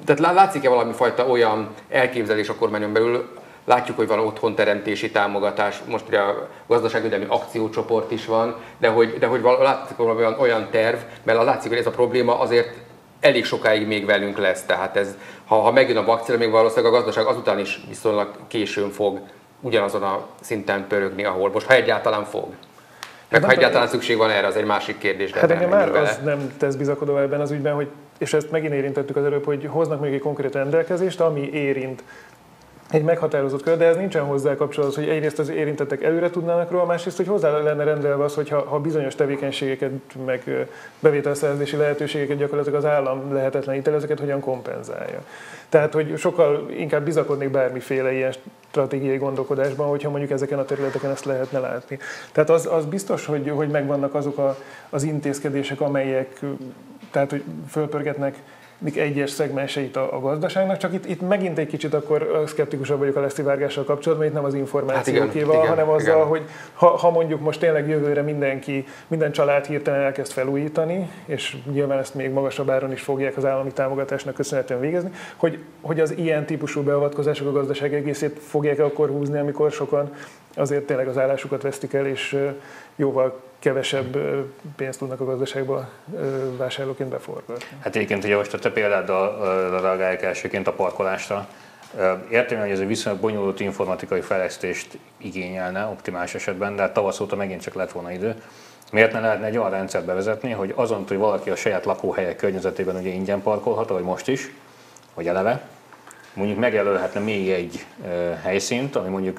tehát látszik-e valami fajta olyan elképzelés a kormányon belül, Látjuk, hogy van otthonteremtési támogatás, most ugye a gazdaságvédelmi akciócsoport is van, de hogy, de hogy látszik valami olyan, olyan terv, mert látszik, hogy ez a probléma azért elég sokáig még velünk lesz. Tehát ez, ha, ha megjön a vakcina, még valószínűleg a gazdaság azután is viszonylag későn fog ugyanazon a szinten pörögni, ahol most, ha egyáltalán fog. Meg hát ha egyáltalán szükség van erre, az egy másik kérdés. De hát engem már vele. az nem tesz bizakodó ebben az ügyben, hogy, és ezt megint érintettük az előbb, hogy hoznak még egy konkrét rendelkezést, ami érint egy meghatározott kör, de ez nincsen hozzá kapcsolat, hogy egyrészt az érintettek előre tudnának róla, másrészt, hogy hozzá lenne rendelve az, hogy ha, ha bizonyos tevékenységeket, meg bevételszerzési lehetőségeket gyakorlatilag az állam lehetetlenít el, ezeket hogyan kompenzálja. Tehát, hogy sokkal inkább bizakodnék bármiféle ilyen stratégiai gondolkodásban, hogyha mondjuk ezeken a területeken ezt lehetne látni. Tehát az, az biztos, hogy, hogy megvannak azok a, az intézkedések, amelyek tehát, hogy fölpörgetnek egyes szegmenseit a, a gazdaságnak, csak itt, itt megint egy kicsit akkor szkeptikusabb vagyok a Leszti Várgással kapcsolatban, itt nem az információkéval, hát hanem azzal, igen. hogy ha, ha mondjuk most tényleg jövőre mindenki, minden család hirtelen elkezd felújítani, és nyilván ezt még magasabb áron is fogják az állami támogatásnak köszönhetően végezni, hogy, hogy az ilyen típusú beavatkozások a gazdaság egészét fogják akkor húzni, amikor sokan azért tényleg az állásukat vesztik el, és jóval kevesebb pénzt tudnak a gazdaságba vásárlóként beforgatni. Hát egyébként ugye most a te példáddal reagálják elsőként a parkolásra. Értem, hogy ez egy viszonylag bonyolult informatikai fejlesztést igényelne optimális esetben, de hát tavasz óta megint csak lett volna idő. Miért ne lehetne egy olyan rendszert bevezetni, hogy azon, hogy valaki a saját lakóhelyek környezetében ugye ingyen parkolhat, vagy most is, vagy eleve, mondjuk megjelölhetne még egy helyszínt, ami mondjuk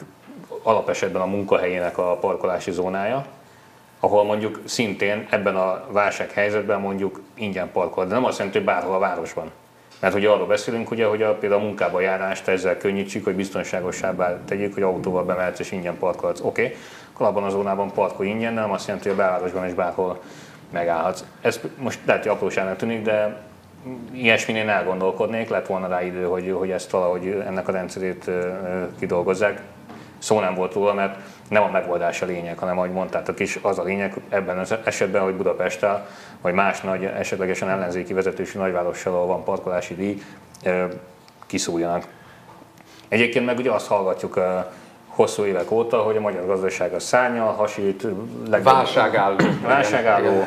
alapesetben a munkahelyének a parkolási zónája, ahol mondjuk szintén ebben a válsághelyzetben mondjuk ingyen parkol, de nem azt jelenti, hogy bárhol a városban. Mert hogy arról beszélünk, ugye, hogy a, például a munkába járást ezzel könnyítsük, hogy biztonságosabbá tegyük, hogy autóval bemehetsz és ingyen parkolhatsz. Oké, okay, akkor abban a zónában parkolj ingyen, nem azt jelenti, hogy a belvárosban is bárhol megállhatsz. Ez most lehet, hogy apróságnak tűnik, de ilyesmin én elgondolkodnék, lett volna rá idő, hogy, hogy ezt valahogy ennek a rendszerét kidolgozzák. Szó nem volt róla, mert nem a megoldás a lényeg, hanem ahogy mondtátok is, az a lényeg ebben az esetben, hogy Budapesttel, vagy más nagy, esetlegesen ellenzéki vezetősű nagyvárossal, ahol van parkolási díj, kiszúrjanak. Egyébként meg ugye azt hallgatjuk hosszú évek óta, hogy a magyar gazdaság a szárnyal, hasít, válságálló, válságálló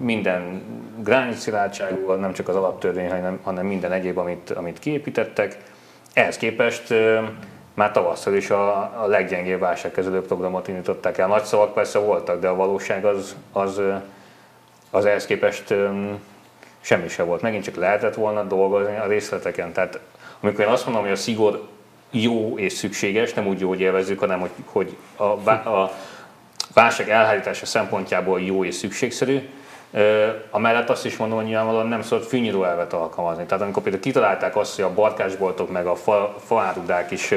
minden gránitszilárdságú, nem csak az alaptörvény, hanem, hanem minden egyéb, amit, amit kiépítettek. Ehhez képest már tavasszal is a, a leggyengébb válságkezelő programot indították el. Nagy szavak persze voltak, de a valóság az, az, az ehhez képest semmi se volt. Megint csak lehetett volna dolgozni a részleteken. Tehát amikor én azt mondom, hogy a szigor jó és szükséges, nem úgy jó, hogy élvezzük, hanem hogy, hogy a, a válság elhárítása szempontjából jó és szükségszerű, Amellett azt is mondom, hogy nyilvánvalóan nem szólt fűnyíró elvet alkalmazni. Tehát amikor például kitalálták azt, hogy a barkásboltok meg a fa, faárudák is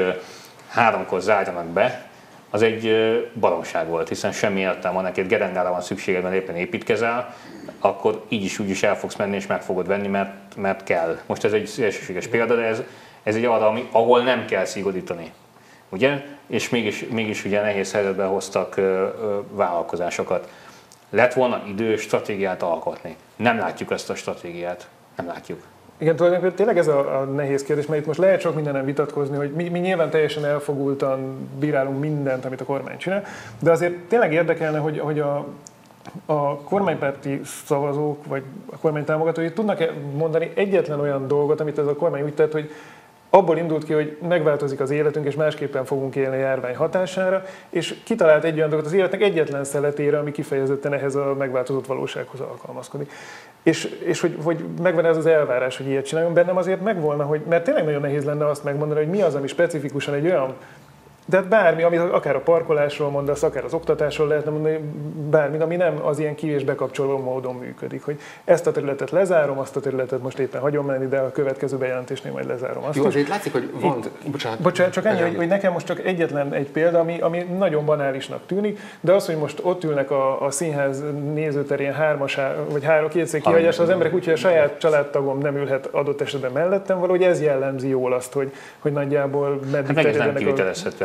háromkor zárjanak be, az egy baromság volt, hiszen semmi értelme van neked, gerendára van szükséged, mert éppen építkezel, akkor így is úgy is el fogsz menni és meg fogod venni, mert, mert kell. Most ez egy szélsőséges példa, de ez, ez egy arra, ami, ahol nem kell szigorítani. Ugye? És mégis, mégis ugye nehéz helyzetbe hoztak vállalkozásokat lett volna idő stratégiát alkotni. Nem látjuk ezt a stratégiát. Nem látjuk. Igen, tulajdonképpen tényleg ez a, a nehéz kérdés, mert itt most lehet sok mindenem vitatkozni, hogy mi, mi nyilván teljesen elfogultan bírálunk mindent, amit a kormány csinál, de azért tényleg érdekelne, hogy, hogy a, a kormánypárti szavazók, vagy a kormány támogatói tudnak-e mondani egyetlen olyan dolgot, amit ez a kormány úgy tett, hogy abból indult ki, hogy megváltozik az életünk, és másképpen fogunk élni a járvány hatására, és kitalált egy olyan dolgot az életnek egyetlen szeletére, ami kifejezetten ehhez a megváltozott valósághoz alkalmazkodik. És, és hogy, hogy megvan ez az elvárás, hogy ilyet csináljon, bennem azért megvolna, hogy, mert tényleg nagyon nehéz lenne azt megmondani, hogy mi az, ami specifikusan egy olyan de hát bármi, ami akár a parkolásról mondasz, akár az oktatásról lehetne mondani, bármi, ami nem az ilyen ki- és bekapcsoló módon működik. Hogy ezt a területet lezárom, azt a területet most éppen hagyom menni, de a következő bejelentésnél majd lezárom. Azt Jó, azért látszik, hogy van... Itt, bocsánat, bocsánat, csak ennyi, hogy, hogy, nekem most csak egyetlen egy példa, ami, ami nagyon banálisnak tűnik, de az, hogy most ott ülnek a, a színház nézőterén hármas, vagy három kétszék kihagyás, az emberek úgy, hogy a saját családtagom nem ülhet adott esetben mellettem, valahogy ez jellemzi jól azt, hogy, hogy nagyjából meddig hát meg ez nem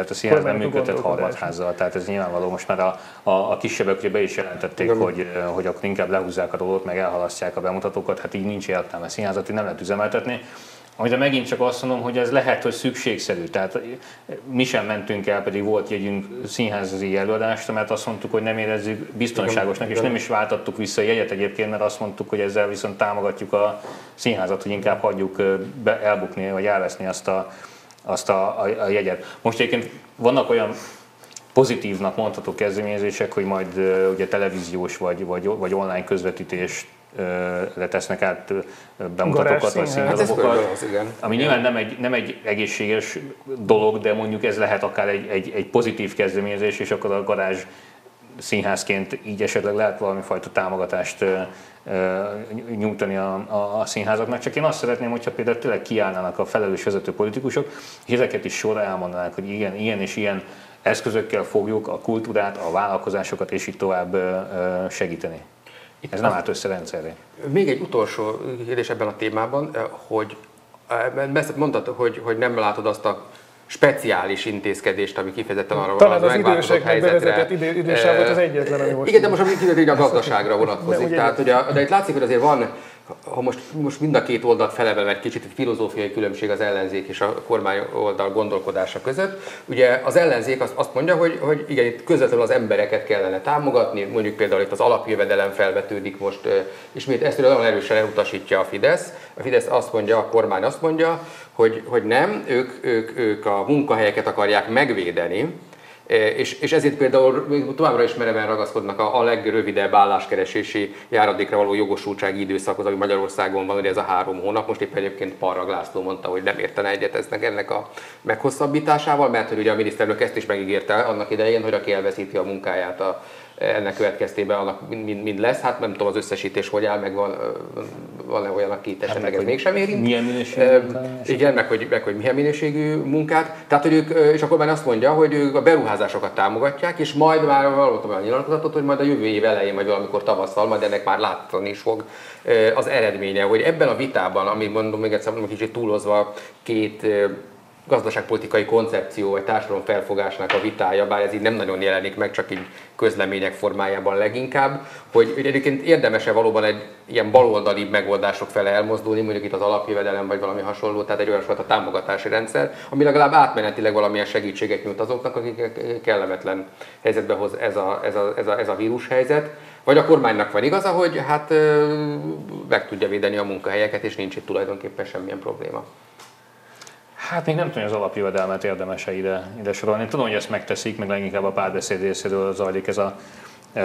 a színház nem működhet harmadházzal, tehát ez nyilvánvaló. Most már a, a, a kisebbek be is jelentették, hogy, hogy akkor inkább lehúzzák a dolgot, meg elhalasztják a bemutatókat, hát így nincs értelme. Színházat így nem lehet üzemeltetni. De megint csak azt mondom, hogy ez lehet, hogy szükségszerű. Tehát mi sem mentünk el, pedig volt jegyünk színházi előadást, mert azt mondtuk, hogy nem érezzük biztonságosnak, és nem is váltattuk vissza a jegyet egyébként, mert azt mondtuk, hogy ezzel viszont támogatjuk a színházat, hogy inkább hagyjuk be, elbukni, vagy elveszni azt a, azt a, a, a jegyet. Most egyébként vannak olyan pozitívnak mondható kezdeményezések, hogy majd uh, ugye televíziós vagy, vagy, vagy online közvetítés letesznek át bemutatókat vagy hát ami nyilván nem egy, nem egy egészséges dolog, de mondjuk ez lehet akár egy, egy, egy pozitív kezdeményezés, és akkor a garázs színházként így esetleg lehet valami fajta támogatást nyújtani a, a, a színházaknak. Csak én azt szeretném, hogyha például tényleg kiállnának a felelős vezető politikusok, és ezeket is sorra elmondanák, hogy igen, ilyen és ilyen eszközökkel fogjuk a kultúrát, a vállalkozásokat és így tovább segíteni. Itt Ez nem állt össze rendszerre. Még egy utolsó kérdés ebben a témában, hogy mondtad, hogy, hogy nem látod azt a speciális intézkedést, ami kifejezetten arra Talán az, az időseknek bevezetett idő, idősávot az egyetlen, ami most... Igen, de most ami a gazdaságra vonatkozik. Tehát, ugye, de itt látszik, hogy azért van ha most, most mind a két oldalt felevel egy kicsit egy filozófiai különbség az ellenzék és a kormány oldal gondolkodása között. Ugye az ellenzék azt, azt mondja, hogy, hogy igen, itt közvetlenül az embereket kellene támogatni, mondjuk például itt az alapjövedelem felvetődik most, ismét ezt nagyon erősen elutasítja a Fidesz. A Fidesz azt mondja, a kormány azt mondja, hogy, hogy nem, ők, ők, ők a munkahelyeket akarják megvédeni, és, és ezért például továbbra is mereven ragaszkodnak a, a legrövidebb álláskeresési járadékra való jogosultsági időszakhoz, ami Magyarországon van, ugye ez a három hónap. Most éppen egyébként Parrag László mondta, hogy nem értene egyet eznek ennek a meghosszabbításával, mert hogy ugye a miniszterelnök ezt is megígérte annak idején, hogy aki elveszíti a munkáját a, ennek következtében annak mind, mind lesz. Hát nem tudom az összesítés hogy áll, meg van, van-e olyan, aki esetleg hát, ez mégsem érint. Milyen minőségű Igen, meg hogy, meg hogy milyen minőségű munkát. Tehát, hogy ők, és akkor már azt mondja, hogy ők a beruházásokat támogatják, és majd már hallottam olyan nyilatkozatot, hogy majd a jövő év elején, vagy valamikor tavasszal, majd ennek már látni is fog az eredménye, hogy ebben a vitában, ami mondom még egyszer, mondom, kicsit túlozva két gazdaságpolitikai koncepció vagy társadalom felfogásnak a vitája, bár ez így nem nagyon jelenik meg, csak így közlemények formájában leginkább, hogy, hogy egyébként érdemese valóban egy ilyen baloldali megoldások fele elmozdulni, mondjuk itt az alapjövedelem vagy valami hasonló, tehát egy olyan a támogatási rendszer, ami legalább átmenetileg valamilyen segítséget nyújt azoknak, akik kellemetlen helyzetbe hoz ez a, ez a, ez a, ez a vírushelyzet. Vagy a kormánynak van igaza, hogy hát meg tudja védeni a munkahelyeket, és nincs itt tulajdonképpen semmilyen probléma. Hát még nem tudom, hogy az alapjövedelmet érdemes-e ide, ide sorolni. Tudom, hogy ezt megteszik, meg leginkább a párbeszéd részéről zajlik ez a e,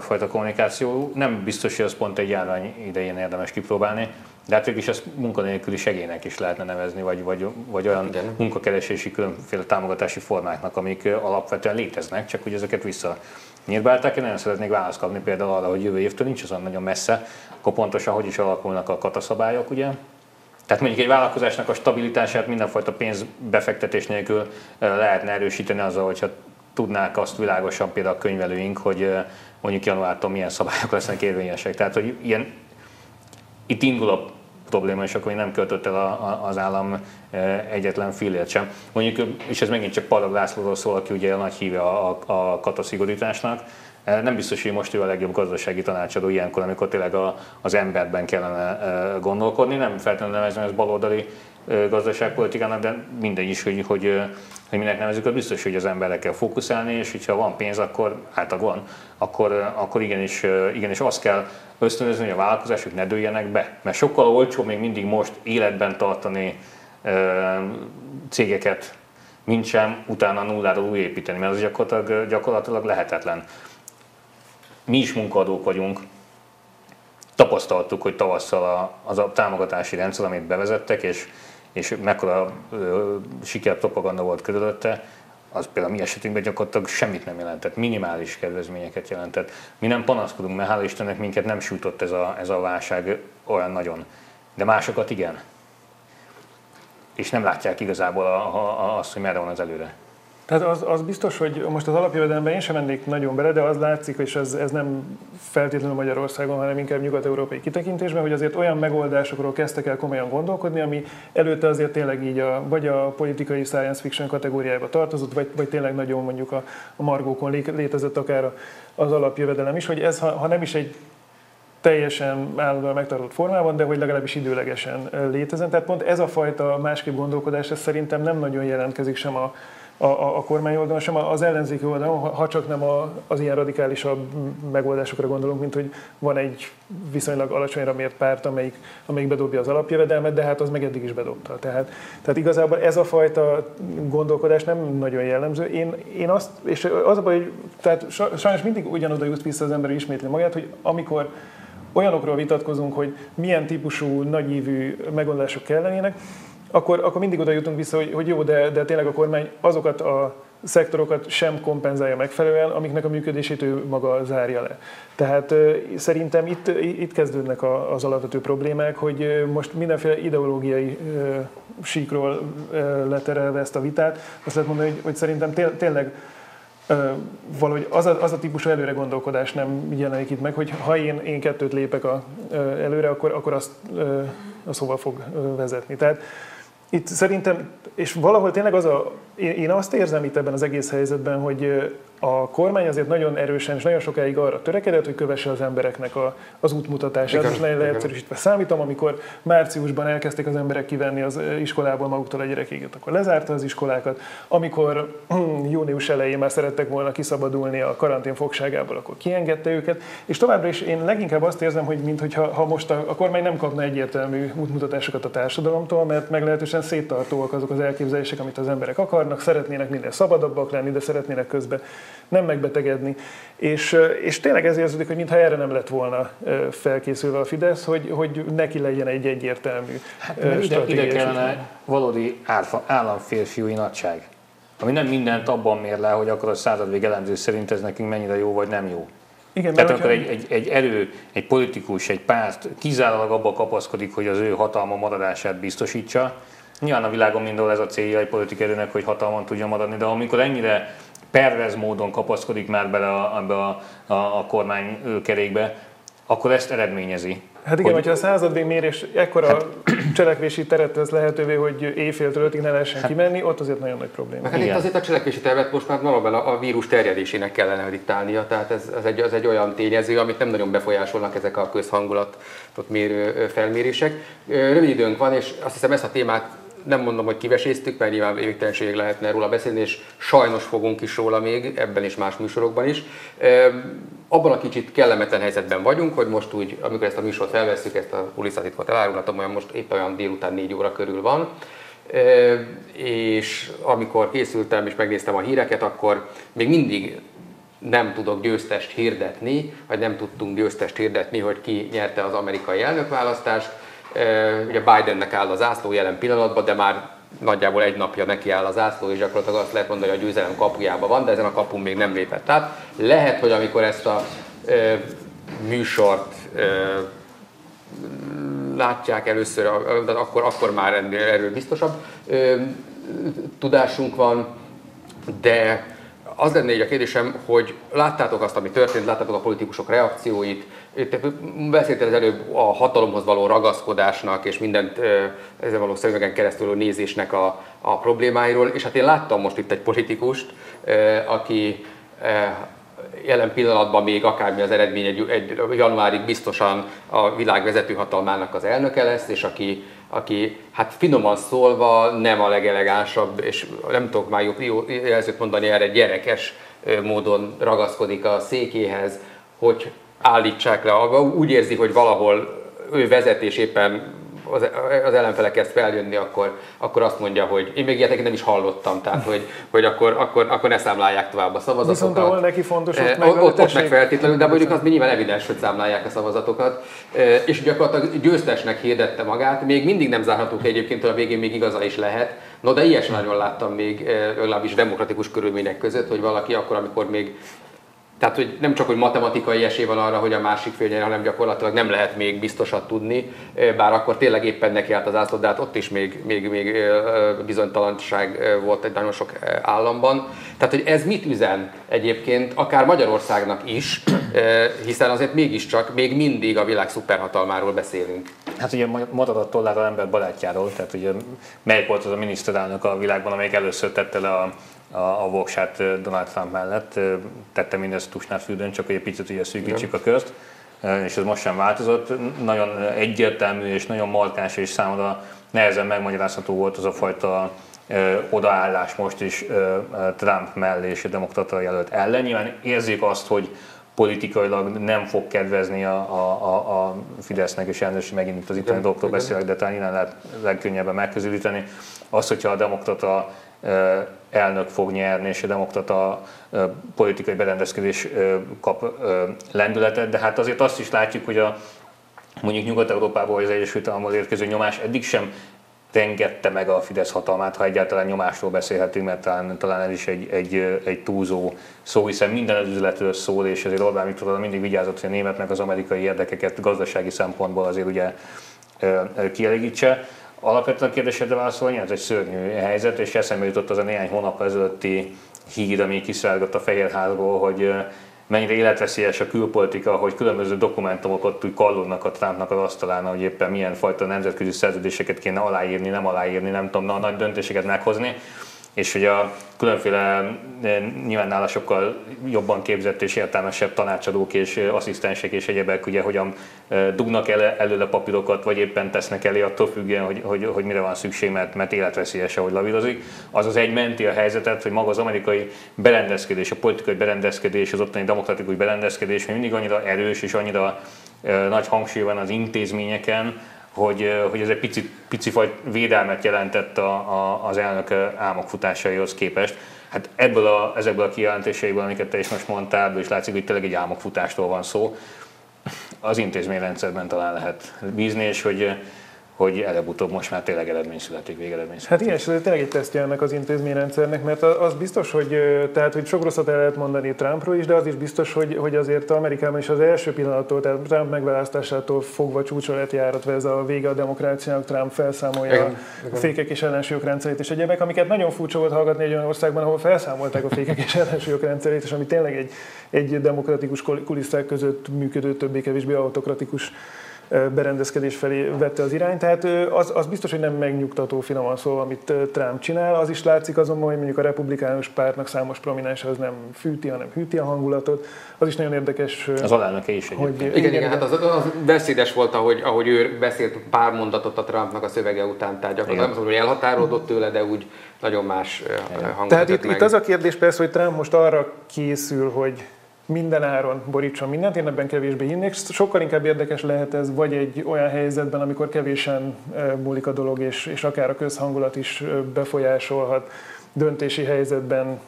fajta kommunikáció. Nem biztos, hogy az pont egy járvány idején érdemes kipróbálni, de hát is ezt munkanélküli segélynek is lehetne nevezni, vagy, vagy, vagy olyan Igen. munkakeresési különféle támogatási formáknak, amik alapvetően léteznek, csak hogy ezeket vissza nyírbálták. Én nagyon szeretnék választ kapni például arra, hogy jövő évtől nincs azon nagyon messze, akkor pontosan hogy is alakulnak a kataszabályok, ugye? Tehát mondjuk egy vállalkozásnak a stabilitását mindenfajta pénzbefektetés nélkül lehetne erősíteni azzal, hogyha tudnák azt világosan például a könyvelőink, hogy mondjuk januártól milyen szabályok lesznek érvényesek. Tehát, hogy ilyen, itt indul a probléma, és akkor nem költött el a, a, az állam egyetlen fillért sem. Mondjuk, és ez megint csak Parag Lászlóról szól, aki ugye a nagy híve a, a, a kataszigorításnak, nem biztos, hogy most ő a legjobb gazdasági tanácsadó ilyenkor, amikor tényleg a, az emberben kellene gondolkodni. Nem feltétlenül nevezem ez baloldali gazdaságpolitikának, de mindegy is, hogy, hogy, hogy minek nevezük, az biztos, hogy az emberre kell fókuszálni, és hogyha van pénz, akkor általában van, akkor, akkor igenis, igenis azt kell ösztönözni, hogy a vállalkozások ne dőljenek be. Mert sokkal olcsó még mindig most életben tartani cégeket, mint sem utána nulláról újépíteni, mert az gyakorlatilag, gyakorlatilag lehetetlen mi is munkaadók vagyunk, tapasztaltuk, hogy tavasszal a, az a támogatási rendszer, amit bevezettek, és, és mekkora ö, sikerpropaganda volt körülötte, az például mi esetünkben gyakorlatilag semmit nem jelentett, minimális kedvezményeket jelentett. Mi nem panaszkodunk, mert hál' Istennek minket nem sújtott ez a, ez a válság olyan nagyon. De másokat igen. És nem látják igazából a, a, azt, hogy merre van az előre. Tehát az, az biztos, hogy most az alapjövedelemben én sem mennék nagyon bele, de az látszik, és ez, ez nem feltétlenül Magyarországon, hanem inkább nyugat-európai kitekintésben, hogy azért olyan megoldásokról kezdtek el komolyan gondolkodni, ami előtte azért tényleg így a, vagy a politikai science fiction kategóriába tartozott, vagy, vagy tényleg nagyon mondjuk a, a margókon létezett akár az alapjövedelem is, hogy ez, ha, ha nem is egy teljesen állandóan megtartott formában, de hogy legalábbis időlegesen létezen. Tehát pont ez a fajta másképp gondolkodás, ez szerintem nem nagyon jelentkezik sem a, a, a, a kormány oldalon, sem az ellenzéki oldalon, ha csak nem a, az ilyen radikálisabb megoldásokra gondolunk, mint hogy van egy viszonylag alacsonyra mért párt, amelyik, amelyik bedobja az alapjövedelmet, de hát az meg eddig is bedobta. Tehát, tehát igazából ez a fajta gondolkodás nem nagyon jellemző. Én, én azt, és az a baj, hogy tehát sajnos mindig ugyanoda jut vissza az ember ismétli magát, hogy amikor olyanokról vitatkozunk, hogy milyen típusú nagyívű megoldások kellenének, akkor, akkor mindig oda jutunk vissza, hogy, hogy jó, de, de tényleg a kormány azokat a szektorokat sem kompenzálja megfelelően, amiknek a működését ő maga zárja le. Tehát szerintem itt, itt kezdődnek az alapvető problémák, hogy most mindenféle ideológiai síkról leterelve ezt a vitát, azt lehet mondani, hogy, hogy szerintem tényleg valahogy az a, az a típusú előre gondolkodás nem jelenik itt meg, hogy ha én, én kettőt lépek a, előre, akkor, akkor azt, az hova fog vezetni. Tehát itt szerintem, és valahol tényleg az a, én azt érzem itt ebben az egész helyzetben, hogy a kormány azért nagyon erősen és nagyon sokáig arra törekedett, hogy kövesse az embereknek a, az útmutatását. Igen, Most nagyon leegyszerűsítve számítom, amikor márciusban elkezdték az emberek kivenni az iskolából maguktól a gyerekéget, akkor lezárta az iskolákat. Amikor június elején már szerettek volna kiszabadulni a karantén fogságából, akkor kiengedte őket. És továbbra is én leginkább azt érzem, hogy mintha ha most a, a kormány nem kapna egyértelmű útmutatásokat a társadalomtól, mert meglehetősen széttartóak azok az elképzelések, amit az emberek akarnak, szeretnének minél szabadabbak lenni, de szeretnének közben nem megbetegedni. És, és tényleg ez érződik, hogy mintha erre nem lett volna felkészülve a Fidesz, hogy, hogy neki legyen egy egyértelmű hát, ide, ide kellene valódi államférfiúi nagyság, ami nem mindent abban mér le, hogy akkor a századvég elemző szerint ez nekünk mennyire jó vagy nem jó. Igen, Tehát akkor egy, egy, egy erő, egy politikus, egy párt kizárólag abba kapaszkodik, hogy az ő hatalma maradását biztosítsa. Nyilván a világon mindenhol ez a célja egy politikerőnek, hogy hatalmon tudja maradni, de amikor ennyire pervez módon kapaszkodik már bele a, a, a, a kormány kerékbe, akkor ezt eredményezi. Hát igen, hogy, hogyha a századvég mérés ekkora hát, cselekvési teret tesz lehetővé, hogy éjféltől ötig ne lehessen hát, kimenni, ott azért nagyon nagy probléma. Hát itt azért a cselekvési tervet most már valóban a, a vírus terjedésének kellene diktálnia, tehát ez, ez, egy, ez egy olyan tényező, amit nem nagyon befolyásolnak ezek a közhangulatot mérő felmérések. Rövid időnk van, és azt hiszem ezt a témát nem mondom, hogy kiveséztük, mert nyilván végtelenség lehetne róla beszélni, és sajnos fogunk is róla még, ebben és más műsorokban is. Abban a kicsit kellemetlen helyzetben vagyunk, hogy most úgy, amikor ezt a műsort felveszünk, ezt a kulisszatitkot elárulhatom, olyan most épp olyan délután négy óra körül van, és amikor készültem és megnéztem a híreket, akkor még mindig nem tudok győztest hirdetni, vagy nem tudtunk győztest hirdetni, hogy ki nyerte az amerikai elnökválasztást. Ugye Bidennek áll az ászló jelen pillanatban, de már nagyjából egy napja neki áll az ászló, és gyakorlatilag azt lehet mondani, hogy a győzelem kapujában van, de ezen a kapun még nem lépett át. Lehet, hogy amikor ezt a e, műsort e, látják először, akkor, akkor már erről biztosabb e, tudásunk van, de az lenne így a kérdésem, hogy láttátok azt, ami történt, láttátok a politikusok reakcióit, te beszéltél az előbb a hatalomhoz való ragaszkodásnak és mindent ezzel való szövegen keresztül nézésnek a, a problémáiról, és hát én láttam most itt egy politikust, aki jelen pillanatban még akármi az eredmény, egy, egy januárig biztosan a világ vezetőhatalmának az elnöke lesz, és aki, aki hát finoman szólva nem a legelegánsabb, és nem tudok már jobb jelzőt mondani erre, gyerekes módon ragaszkodik a székéhez, hogy állítsák le, úgy érzi, hogy valahol ő vezet és éppen az, az ellenfele kezd feljönni, akkor, akkor azt mondja, hogy én még ilyet nem is hallottam, tehát hogy, hogy akkor, akkor, akkor ne számlálják tovább a szavazatokat. Viszont ahol neki fontos, ott eh, meg, ott, ott meg feltétlenül, de mondjuk az nyilván evidens, hogy számlálják a szavazatokat. Eh, és gyakorlatilag győztesnek hirdette magát, még mindig nem zárhatók egyébként, a végén még igaza is lehet. No, de ilyes nagyon láttam még, eh, legalábbis demokratikus körülmények között, hogy valaki akkor, amikor még tehát, hogy nem csak, hogy matematikai esély van arra, hogy a másik fél nyer, hanem gyakorlatilag nem lehet még biztosat tudni, bár akkor tényleg éppen neki állt az ászló, de hát ott is még, még, még bizonytalanság volt egy nagyon sok államban. Tehát, hogy ez mit üzen egyébként, akár Magyarországnak is, hiszen azért mégiscsak még mindig a világ szuperhatalmáról beszélünk. Hát ugye marad a tollára ember barátjáról, tehát ugye melyik volt az a miniszterelnök a világban, amelyik először tette le a a, a voksát Donald Trump mellett. Tette mindezt tusnádfürdőn, csak hogy egy picit ugye szűkítsük a közt, és ez most sem változott. Nagyon egyértelmű és nagyon markáns és számomra nehezen megmagyarázható volt az a fajta odaállás most is Trump mellé és a demokrata jelölt ellen. Nyilván érzik azt, hogy politikailag nem fog kedvezni a, a, a, a Fidesznek, és elnökség megint itt az itteni doktor beszélek, de talán innen lehet legkönnyebben megközelíteni. Az, hogyha a demokrata elnök fog nyerni, és a demokrata politikai berendezkedés kap lendületet, de hát azért azt is látjuk, hogy a mondjuk Nyugat-Európából vagy az Egyesült Államból érkező nyomás eddig sem tengette meg a Fidesz hatalmát, ha egyáltalán nyomásról beszélhetünk, mert talán, talán ez is egy, egy, egy túlzó szó, hiszen minden az üzletről szól, és azért Orbán Viktor mindig vigyázott, hogy a német meg az amerikai érdekeket gazdasági szempontból azért ugye kielégítse. Alapvetően a kérdésedre válaszolni, ez egy szörnyű helyzet, és eszembe jutott az a néhány hónap ezelőtti hír, ami kiszárgott a Fehérházból, hogy mennyire életveszélyes a külpolitika, hogy különböző dokumentumokat úgy kallódnak a Trumpnak az asztalán, hogy éppen milyen fajta nemzetközi szerződéseket kéne aláírni, nem aláírni, nem tudom, na, nagy döntéseket meghozni és hogy a különféle eh, nyilván nála sokkal jobban képzett és értelmesebb tanácsadók és eh, asszisztensek és egyebek ugye hogyan eh, dugnak el, előle papírokat, vagy éppen tesznek elé attól függően, hogy, hogy, hogy mire van szükség, mert, mert életveszélyes, ahogy lavírozik. Az az egy menti a helyzetet, hogy maga az amerikai berendezkedés, a politikai berendezkedés, az ottani demokratikus berendezkedés mindig annyira erős és annyira nagy hangsúly van az intézményeken, hogy, hogy ez egy pici, pici fajt védelmet jelentett a, a, az elnök álmokfutásaihoz képest. Hát ebből a, ezekből a kijelentéseiből, amiket te is most mondtál, és látszik, hogy tényleg egy álmokfutástól van szó, az intézményrendszerben talán lehet bízni, és hogy hogy előbb-utóbb most már tényleg eredmény születik, végeredmény születik. Hát igen, és ez tényleg egy tesztje ennek az intézményrendszernek, mert az biztos, hogy, tehát, hogy sok rosszat el lehet mondani Trumpról is, de az is biztos, hogy, hogy azért Amerikában is az első pillanattól, tehát Trump megválasztásától fogva csúcsra lett járatva ez a vége a demokráciának, Trump felszámolja igen, a fékek és ellensúlyok rendszerét és egyebek, amiket nagyon furcsa volt hallgatni egy olyan országban, ahol felszámolták a fékek és ellensúlyok rendszerét, és ami tényleg egy, egy demokratikus kulisszák között működő, többé-kevésbé autokratikus berendezkedés felé vette az irányt. Tehát az, az biztos, hogy nem megnyugtató finoman szólva, amit Trump csinál. Az is látszik azonban, hogy mondjuk a republikánus pártnak számos prominens az nem fűti, hanem hűti a hangulatot. Az is nagyon érdekes. Az alelnöke is hogy, igen, igen, igen, hát az, az beszédes volt, ahogy, ahogy ő beszélt pár mondatot a Trumpnak a szövege után, tehát gyakorlatilag nem hogy elhatárolódott tőle, de úgy nagyon más hangot Tehát itt, meg. itt az a kérdés persze, hogy Trump most arra készül, hogy minden áron borítson mindent, én ebben kevésbé hinnék. Sokkal inkább érdekes lehet ez, vagy egy olyan helyzetben, amikor kevésen múlik a dolog, és, és akár a közhangulat is befolyásolhat döntési helyzetben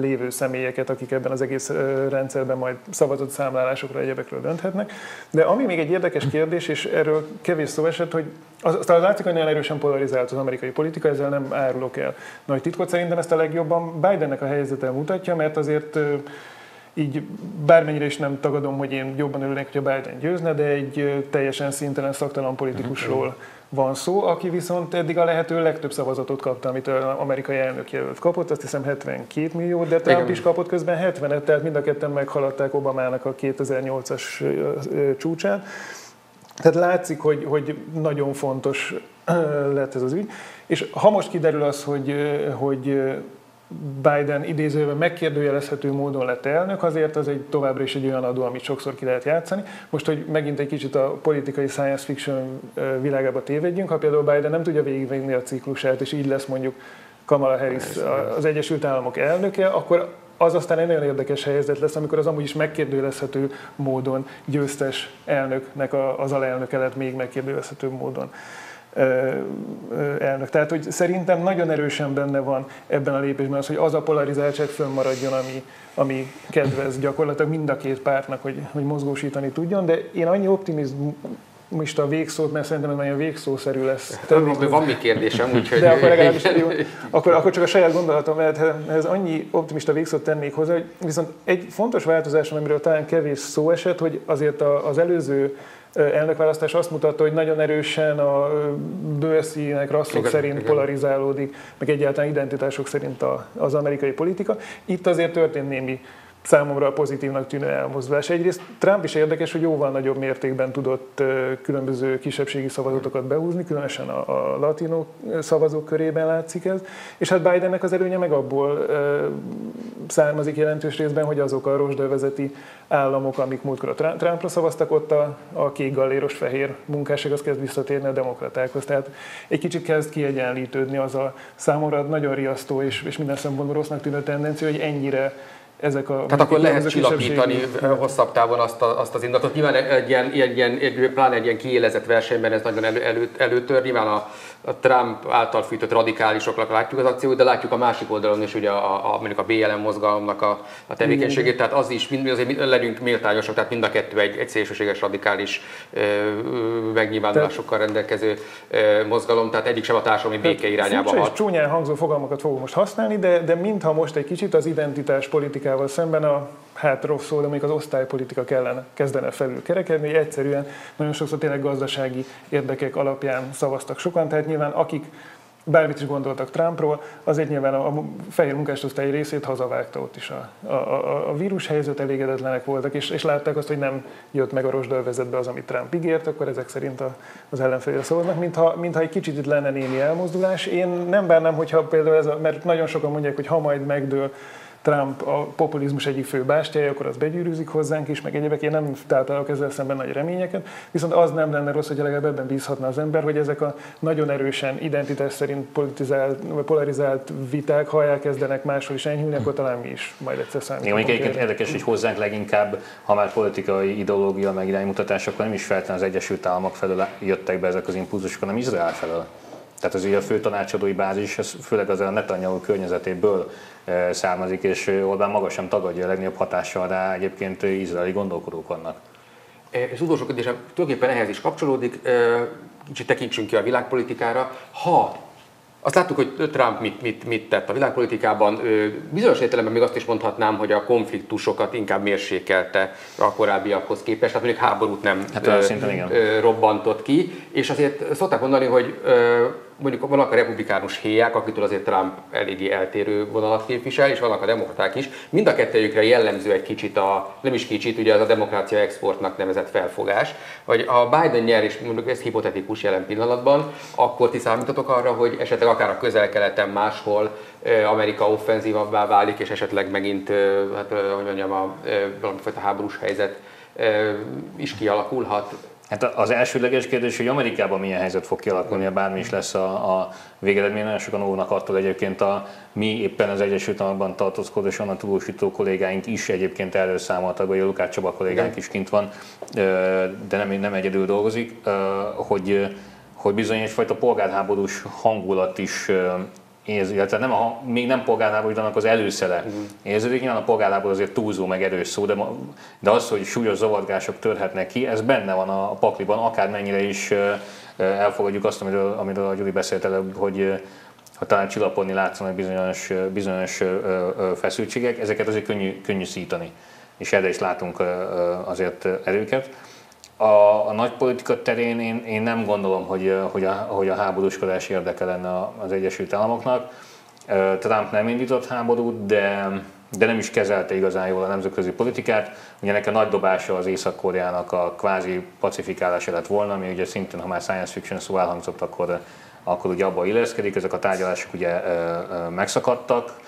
lévő személyeket, akik ebben az egész rendszerben majd szavazott számlálásokra, egyebekről dönthetnek. De ami még egy érdekes kérdés, és erről kevés szó esett, hogy az, az látszik, hogy nagyon erősen polarizált az amerikai politika, ezzel nem árulok el nagy titkot. Szerintem ezt a legjobban Bidennek a helyzete mutatja, mert azért így bármennyire is nem tagadom, hogy én jobban örülnék, hogyha Biden győzne, de egy teljesen szintelen, szaktalan politikusról mhm van szó, aki viszont eddig a lehető legtöbb szavazatot kapta, amit az amerikai elnök jelölt kapott, azt hiszem 72 millió, de Trump Igen. is kapott közben 70-et, tehát mind a ketten meghaladták Obamának a 2008-as csúcsát. Tehát látszik, hogy, hogy nagyon fontos lett ez az ügy. És ha most kiderül az, hogy, hogy Biden idézőben megkérdőjelezhető módon lett elnök, azért az egy továbbra is egy olyan adó, amit sokszor ki lehet játszani. Most, hogy megint egy kicsit a politikai science fiction világába tévedjünk, ha például Biden nem tudja végigvenni a ciklusát, és így lesz mondjuk Kamala Harris az Egyesült Államok elnöke, akkor az aztán egy nagyon érdekes helyzet lesz, amikor az amúgy is megkérdőjelezhető módon győztes elnöknek az alelnöke lett még megkérdőjelezhető módon elnök. Tehát, hogy szerintem nagyon erősen benne van ebben a lépésben az, hogy az a polarizáltság fönnmaradjon, ami, ami kedvez gyakorlatilag mind a két pártnak, hogy, hogy mozgósítani tudjon, de én annyi optimista végszót, mert szerintem ez nagyon végszószerű lesz. Tehát, van még kérdésem, úgyhogy... De akkor legalábbis jó, akkor, akkor csak a saját gondolatom, mert ez annyi optimista végszót tennék hozzá, hogy viszont egy fontos változás, amiről talán kevés szó esett, hogy azért az előző elnökválasztás azt mutatta, hogy nagyon erősen a bőrszínek, rasszok igen, szerint igen. polarizálódik, meg egyáltalán identitások szerint az amerikai politika. Itt azért történt némi számomra a pozitívnak tűnő elmozdulás. Egyrészt Trump is érdekes, hogy jóval nagyobb mértékben tudott különböző kisebbségi szavazatokat behúzni, különösen a, a latinó szavazók körében látszik ez, és hát Bidennek az előnye meg abból származik jelentős részben, hogy azok a rozsdővezeti államok, amik múltkor a Trumpra szavaztak, ott a, a kék galléros fehér munkásság az kezd visszatérni a demokratákhoz. Tehát egy kicsit kezd kiegyenlítődni az a számomra nagyon riasztó és, és minden szempontból rossznak tűnő tendencia, hogy ennyire ezek a... Tehát akkor lehet csillapítani hosszabb távon azt, a, azt az indulatot. Nyilván egy ilyen, egy ilyen, egy, pláne egy ilyen kiélezett versenyben ez nagyon elő, elő, előtör. Nyilván a, a Trump által fűtött radikálisoknak látjuk az akciót, de látjuk a másik oldalon is ugye a, a, mondjuk a BLM mozgalomnak a, a tevékenységét, tehát az is, mind, azért legyünk méltányosak, tehát mind a kettő egy, egy szélsőséges radikális ö, megnyilvánulásokkal rendelkező ö, mozgalom, tehát egyik sem a társadalmi béke irányába hat. csúnyán hangzó fogalmakat fogok most használni, de, de mintha most egy kicsit az identitás politikával szemben a hát rossz szó, de mondjuk az osztálypolitika kellene, kezdene felül kerekedni, egyszerűen nagyon sokszor tényleg gazdasági érdekek alapján szavaztak sokan, tehát nyilván akik bármit is gondoltak Trumpról, azért nyilván a, a fehér munkásosztály részét hazavágta ott is. A, a, a, a vírus helyzet elégedetlenek voltak, és, és látták azt, hogy nem jött meg a rozsdölvezetbe az, amit Trump ígért, akkor ezek szerint a, az ellenfelére szólnak, mintha, mintha egy kicsit itt lenne némi elmozdulás. Én nem bánnám, hogyha például ez a, mert nagyon sokan mondják, hogy ha majd megdől Trump a populizmus egyik fő bástyája, akkor az begyűrűzik hozzánk is, meg egyébek. Én nem táplálok ezzel szemben nagy reményeket, viszont az nem lenne rossz, hogy legalább ebben bízhatna az ember, hogy ezek a nagyon erősen identitás szerint politizált, polarizált viták, ha elkezdenek máshol is enyhülni, akkor talán mi is majd egyszer számítunk. Igen, egyébként érdekes, hogy hozzánk leginkább, ha már politikai ideológia meg iránymutatás, akkor nem is feltétlenül az Egyesült Államok felől jöttek be ezek az impulzusok, hanem Izrael felől. Tehát az ugye a fő tanácsadói bázis, ez főleg az a Netanyahu környezetéből származik, és Orbán maga sem tagadja a legnagyobb hatással rá egyébként izraeli gondolkodók vannak. És utolsó kérdésem tulajdonképpen ehhez is kapcsolódik, kicsit tekintsünk ki a világpolitikára. Ha azt láttuk, hogy Trump mit, mit, mit tett a világpolitikában. Bizonyos értelemben még azt is mondhatnám, hogy a konfliktusokat inkább mérsékelte a korábbiakhoz képest, tehát mondjuk háborút nem hát, ö, robbantott ki, és azért szokták mondani, hogy mondjuk vannak a republikánus héják, akitől azért Trump eléggé eltérő vonalat képvisel, és vannak a demokraták is. Mind a kettőjükre jellemző egy kicsit a, nem is kicsit, ugye az a demokrácia exportnak nevezett felfogás, hogy a Biden nyer, és mondjuk ez hipotetikus jelen pillanatban, akkor ti számítatok arra, hogy esetleg akár a közel-keleten máshol Amerika offenzívabbá válik, és esetleg megint, hát hogy mondjam, a, valamifajta háborús helyzet is kialakulhat Hát az elsődleges kérdés, hogy Amerikában milyen helyzet fog kialakulni, ha bármi is lesz a, a végeredmény. Nagyon sokan óvnak attól egyébként a mi éppen az Egyesült Államokban tartózkodó és annak tudósító kollégáink is egyébként erről számoltak, vagy a Lukács Csaba kollégánk is kint van, de nem, nem egyedül dolgozik, hogy, hogy bizony egyfajta polgárháborús hangulat is érzi, illetve nem a, még nem polgárháború, annak az előszele uh-huh. érződik. Nyilván a polgárháború azért túlzó, meg erős szó, de, de az, hogy súlyos zavargások törhetnek ki, ez benne van a, a pakliban, akármennyire is elfogadjuk azt, amiről, amiről a Gyuri beszélt előbb, hogy ha talán csillapodni látszanak bizonyos, bizonyos feszültségek, ezeket azért könnyű, könnyű szítani. És erre is látunk azért erőket. A, a nagy politika terén én, én nem gondolom, hogy, hogy, a, hogy a háborúskodás érdeke lenne az Egyesült Államoknak. Trump nem indított háborút, de, de nem is kezelte igazán jól a nemzetközi politikát. Ugye nekem nagy dobása az Észak-Koreának a kvázi pacifikálása lett volna, ami ugye szintén, ha már science fiction szó elhangzott, akkor, akkor ugye abba illeszkedik, ezek a tárgyalások ugye megszakadtak.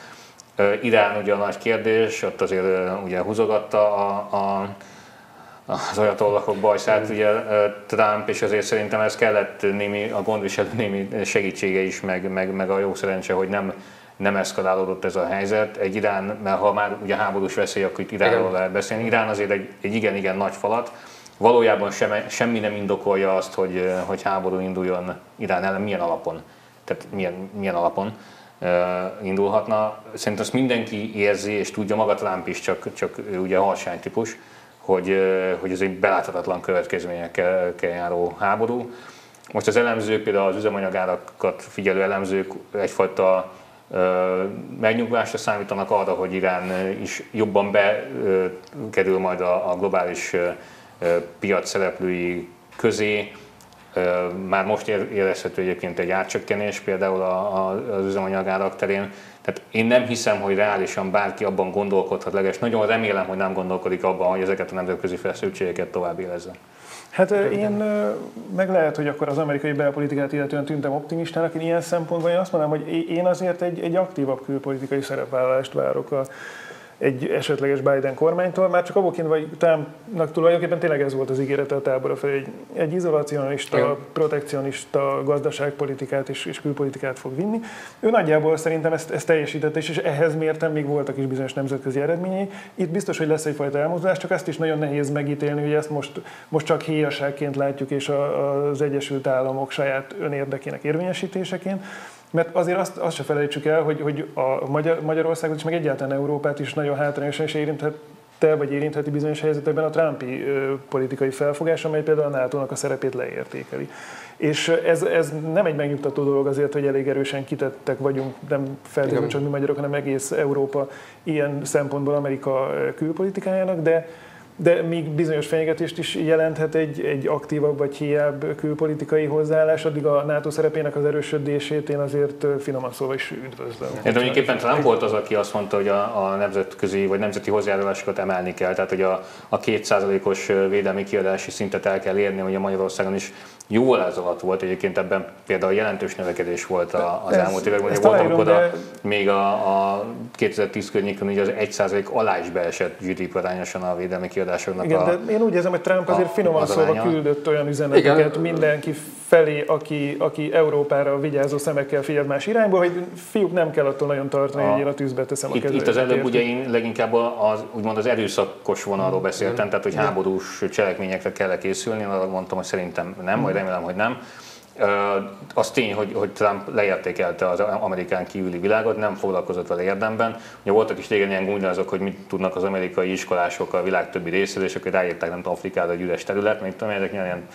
Irán ugye a nagy kérdés, ott azért ugye húzogatta a, a az ajatollakok bajszát, ugye Trump, és azért szerintem ez kellett némi, a gondviselő némi segítsége is, meg, meg, meg a jó szerencse, hogy nem, nem eszkalálódott ez a helyzet. Egy Irán, mert ha már ugye háborús veszély, akkor itt Iránról igen. lehet beszélni. Irán azért egy, igen-igen nagy falat. Valójában sem, semmi nem indokolja azt, hogy, hogy háború induljon Irán ellen, milyen alapon. Tehát milyen, milyen alapon uh, indulhatna. Szerintem azt mindenki érzi, és tudja maga Trump is, csak, csak ő ugye harsány típus hogy, hogy ez egy beláthatatlan következményekkel járó háború. Most az elemzők, például az üzemanyagárakat figyelő elemzők egyfajta megnyugvásra számítanak arra, hogy Irán is jobban bekerül majd a, globális piac szereplői közé. Már most érezhető egyébként egy átcsökkenés például az üzemanyagárak terén. Tehát én nem hiszem, hogy reálisan bárki abban gondolkodhat, legalábbis nagyon remélem, hogy nem gondolkodik abban, hogy ezeket a nemzetközi feszültségeket tovább érezze. Hát én meg lehet, hogy akkor az amerikai belpolitikát illetően tűntem optimistának, én ilyen szempontból én azt mondanám, hogy én azért egy, egy aktívabb külpolitikai szerepvállalást várok a, egy esetleges Biden kormánytól, már csak abból vagy Trumpnak tulajdonképpen tényleg ez volt az ígérete a tábora felé, egy, egy izolacionista, Igen. protekcionista gazdaságpolitikát és, és külpolitikát fog vinni. Ő nagyjából szerintem ezt, ezt teljesítette, és, és ehhez mértem még voltak is bizonyos nemzetközi eredményei. Itt biztos, hogy lesz egyfajta elmozdulás, csak ezt is nagyon nehéz megítélni, hogy ezt most, most csak héjaságként látjuk, és a, az Egyesült Államok saját önérdekének érvényesítéseként. Mert azért azt, azt se felejtsük el, hogy, hogy a Magyar, Magyarországot is, meg egyáltalán Európát is nagyon hátrányosan is érintette, vagy érintheti bizonyos helyzetekben a Trumpi ö, politikai felfogás, amely például a nato a szerepét leértékeli. És ez, ez nem egy megnyugtató dolog azért, hogy elég erősen kitettek vagyunk, nem feltétlenül csak mi magyarok, hanem egész Európa ilyen szempontból Amerika külpolitikájának, de de még bizonyos fenyegetést is jelenthet egy, egy aktívabb vagy hiább külpolitikai hozzáállás, addig a NATO szerepének az erősödését én azért finoman szóval is üdvözlöm. Én mondjuk Trump volt az, aki azt mondta, hogy a, a nemzetközi vagy nemzeti hozzájárulásokat emelni kell, tehát hogy a, a kétszázalékos védelmi kiadási szintet el kell érni, a Magyarországon is jóval ez alatt volt egyébként ebben például jelentős növekedés volt az ez, elmúlt években, hogy volt, amikor de... még a, a 2010 környékén ugye az 1% alá is beesett GDP arányosan a védelmi kiadásoknak Igen, a, de én úgy érzem, hogy Trump azért finoman szólva küldött olyan üzeneteket Igen. mindenki felé, aki, aki Európára vigyázó szemekkel figyel más irányba, hogy fiúk nem kell attól nagyon tartani, hogy én a tűzbe teszem a itt, Itt az előbb ugye én leginkább az, úgymond az erőszakos vonalról mm. beszéltem, mm. tehát hogy háborús cselekményekre kell készülni, arra mondtam, hogy szerintem nem, majd remélem, hogy nem. Az tény, hogy, hogy Trump leértékelte az amerikán kívüli világot, nem foglalkozott vele érdemben. Ugye voltak is régen ilyen gúnyrazok, hogy mit tudnak az amerikai iskolások a világ többi részéről, és akkor ráírták nem tudom, Afrikára egy üres terület, még tudom, ezek ilyen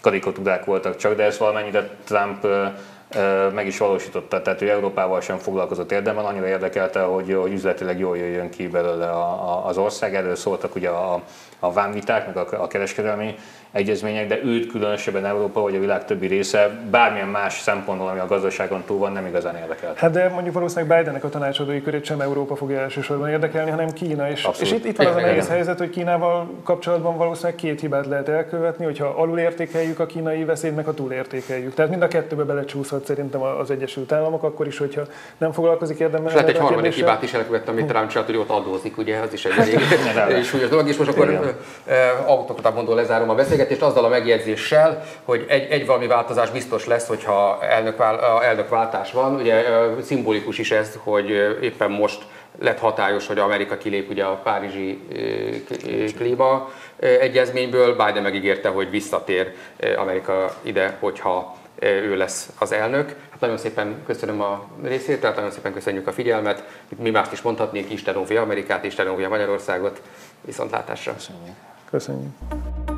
karikatúrák voltak csak, de ezt valamennyire Trump meg is valósította, tehát ő Európával sem foglalkozott érdemben, annyira érdekelte, hogy, hogy üzletileg jól jöjjön ki belőle a, az ország. Erről szóltak ugye a, a vámviták, meg a, a kereskedelmi egyezmények, de őt különösebben Európa vagy a világ többi része bármilyen más szempontból, ami a gazdaságon túl van, nem igazán érdekel. Hát de mondjuk valószínűleg Bidennek a tanácsadói körét sem Európa fogja elsősorban érdekelni, hanem Kína. És, és itt, itt van az a nehéz helyzet, hogy Kínával kapcsolatban valószínűleg két hibát lehet elkövetni, hogyha alulértékeljük a kínai veszélyt, meg ha túlértékeljük. Tehát mind a kettőbe belecsúszhat szerintem az Egyesült Államok, akkor is, hogyha nem foglalkozik érdemben. És lehet egy harmadik hibát is elkövettem, amit Trump csinált, hogy ott adózik, ugye, az is egy elég súlyos dolog, és most akkor autokatabondól lezárom a beszélgetést azzal a megjegyzéssel, hogy egy, egy valami változás biztos lesz, hogyha elnök, elnökváltás van. Ugye szimbolikus is ez, hogy éppen most lett hatályos, hogy Amerika kilép ugye a Párizsi klíma egyezményből, Biden megígérte, hogy visszatér Amerika ide, hogyha ő lesz az elnök. Hát nagyon szépen köszönöm a részét, tehát nagyon szépen köszönjük a figyelmet. Itt mi mást is mondhatnék, Isten óvja Amerikát, Isten óvja Magyarországot. Viszontlátásra. Köszönjük. Köszönjük.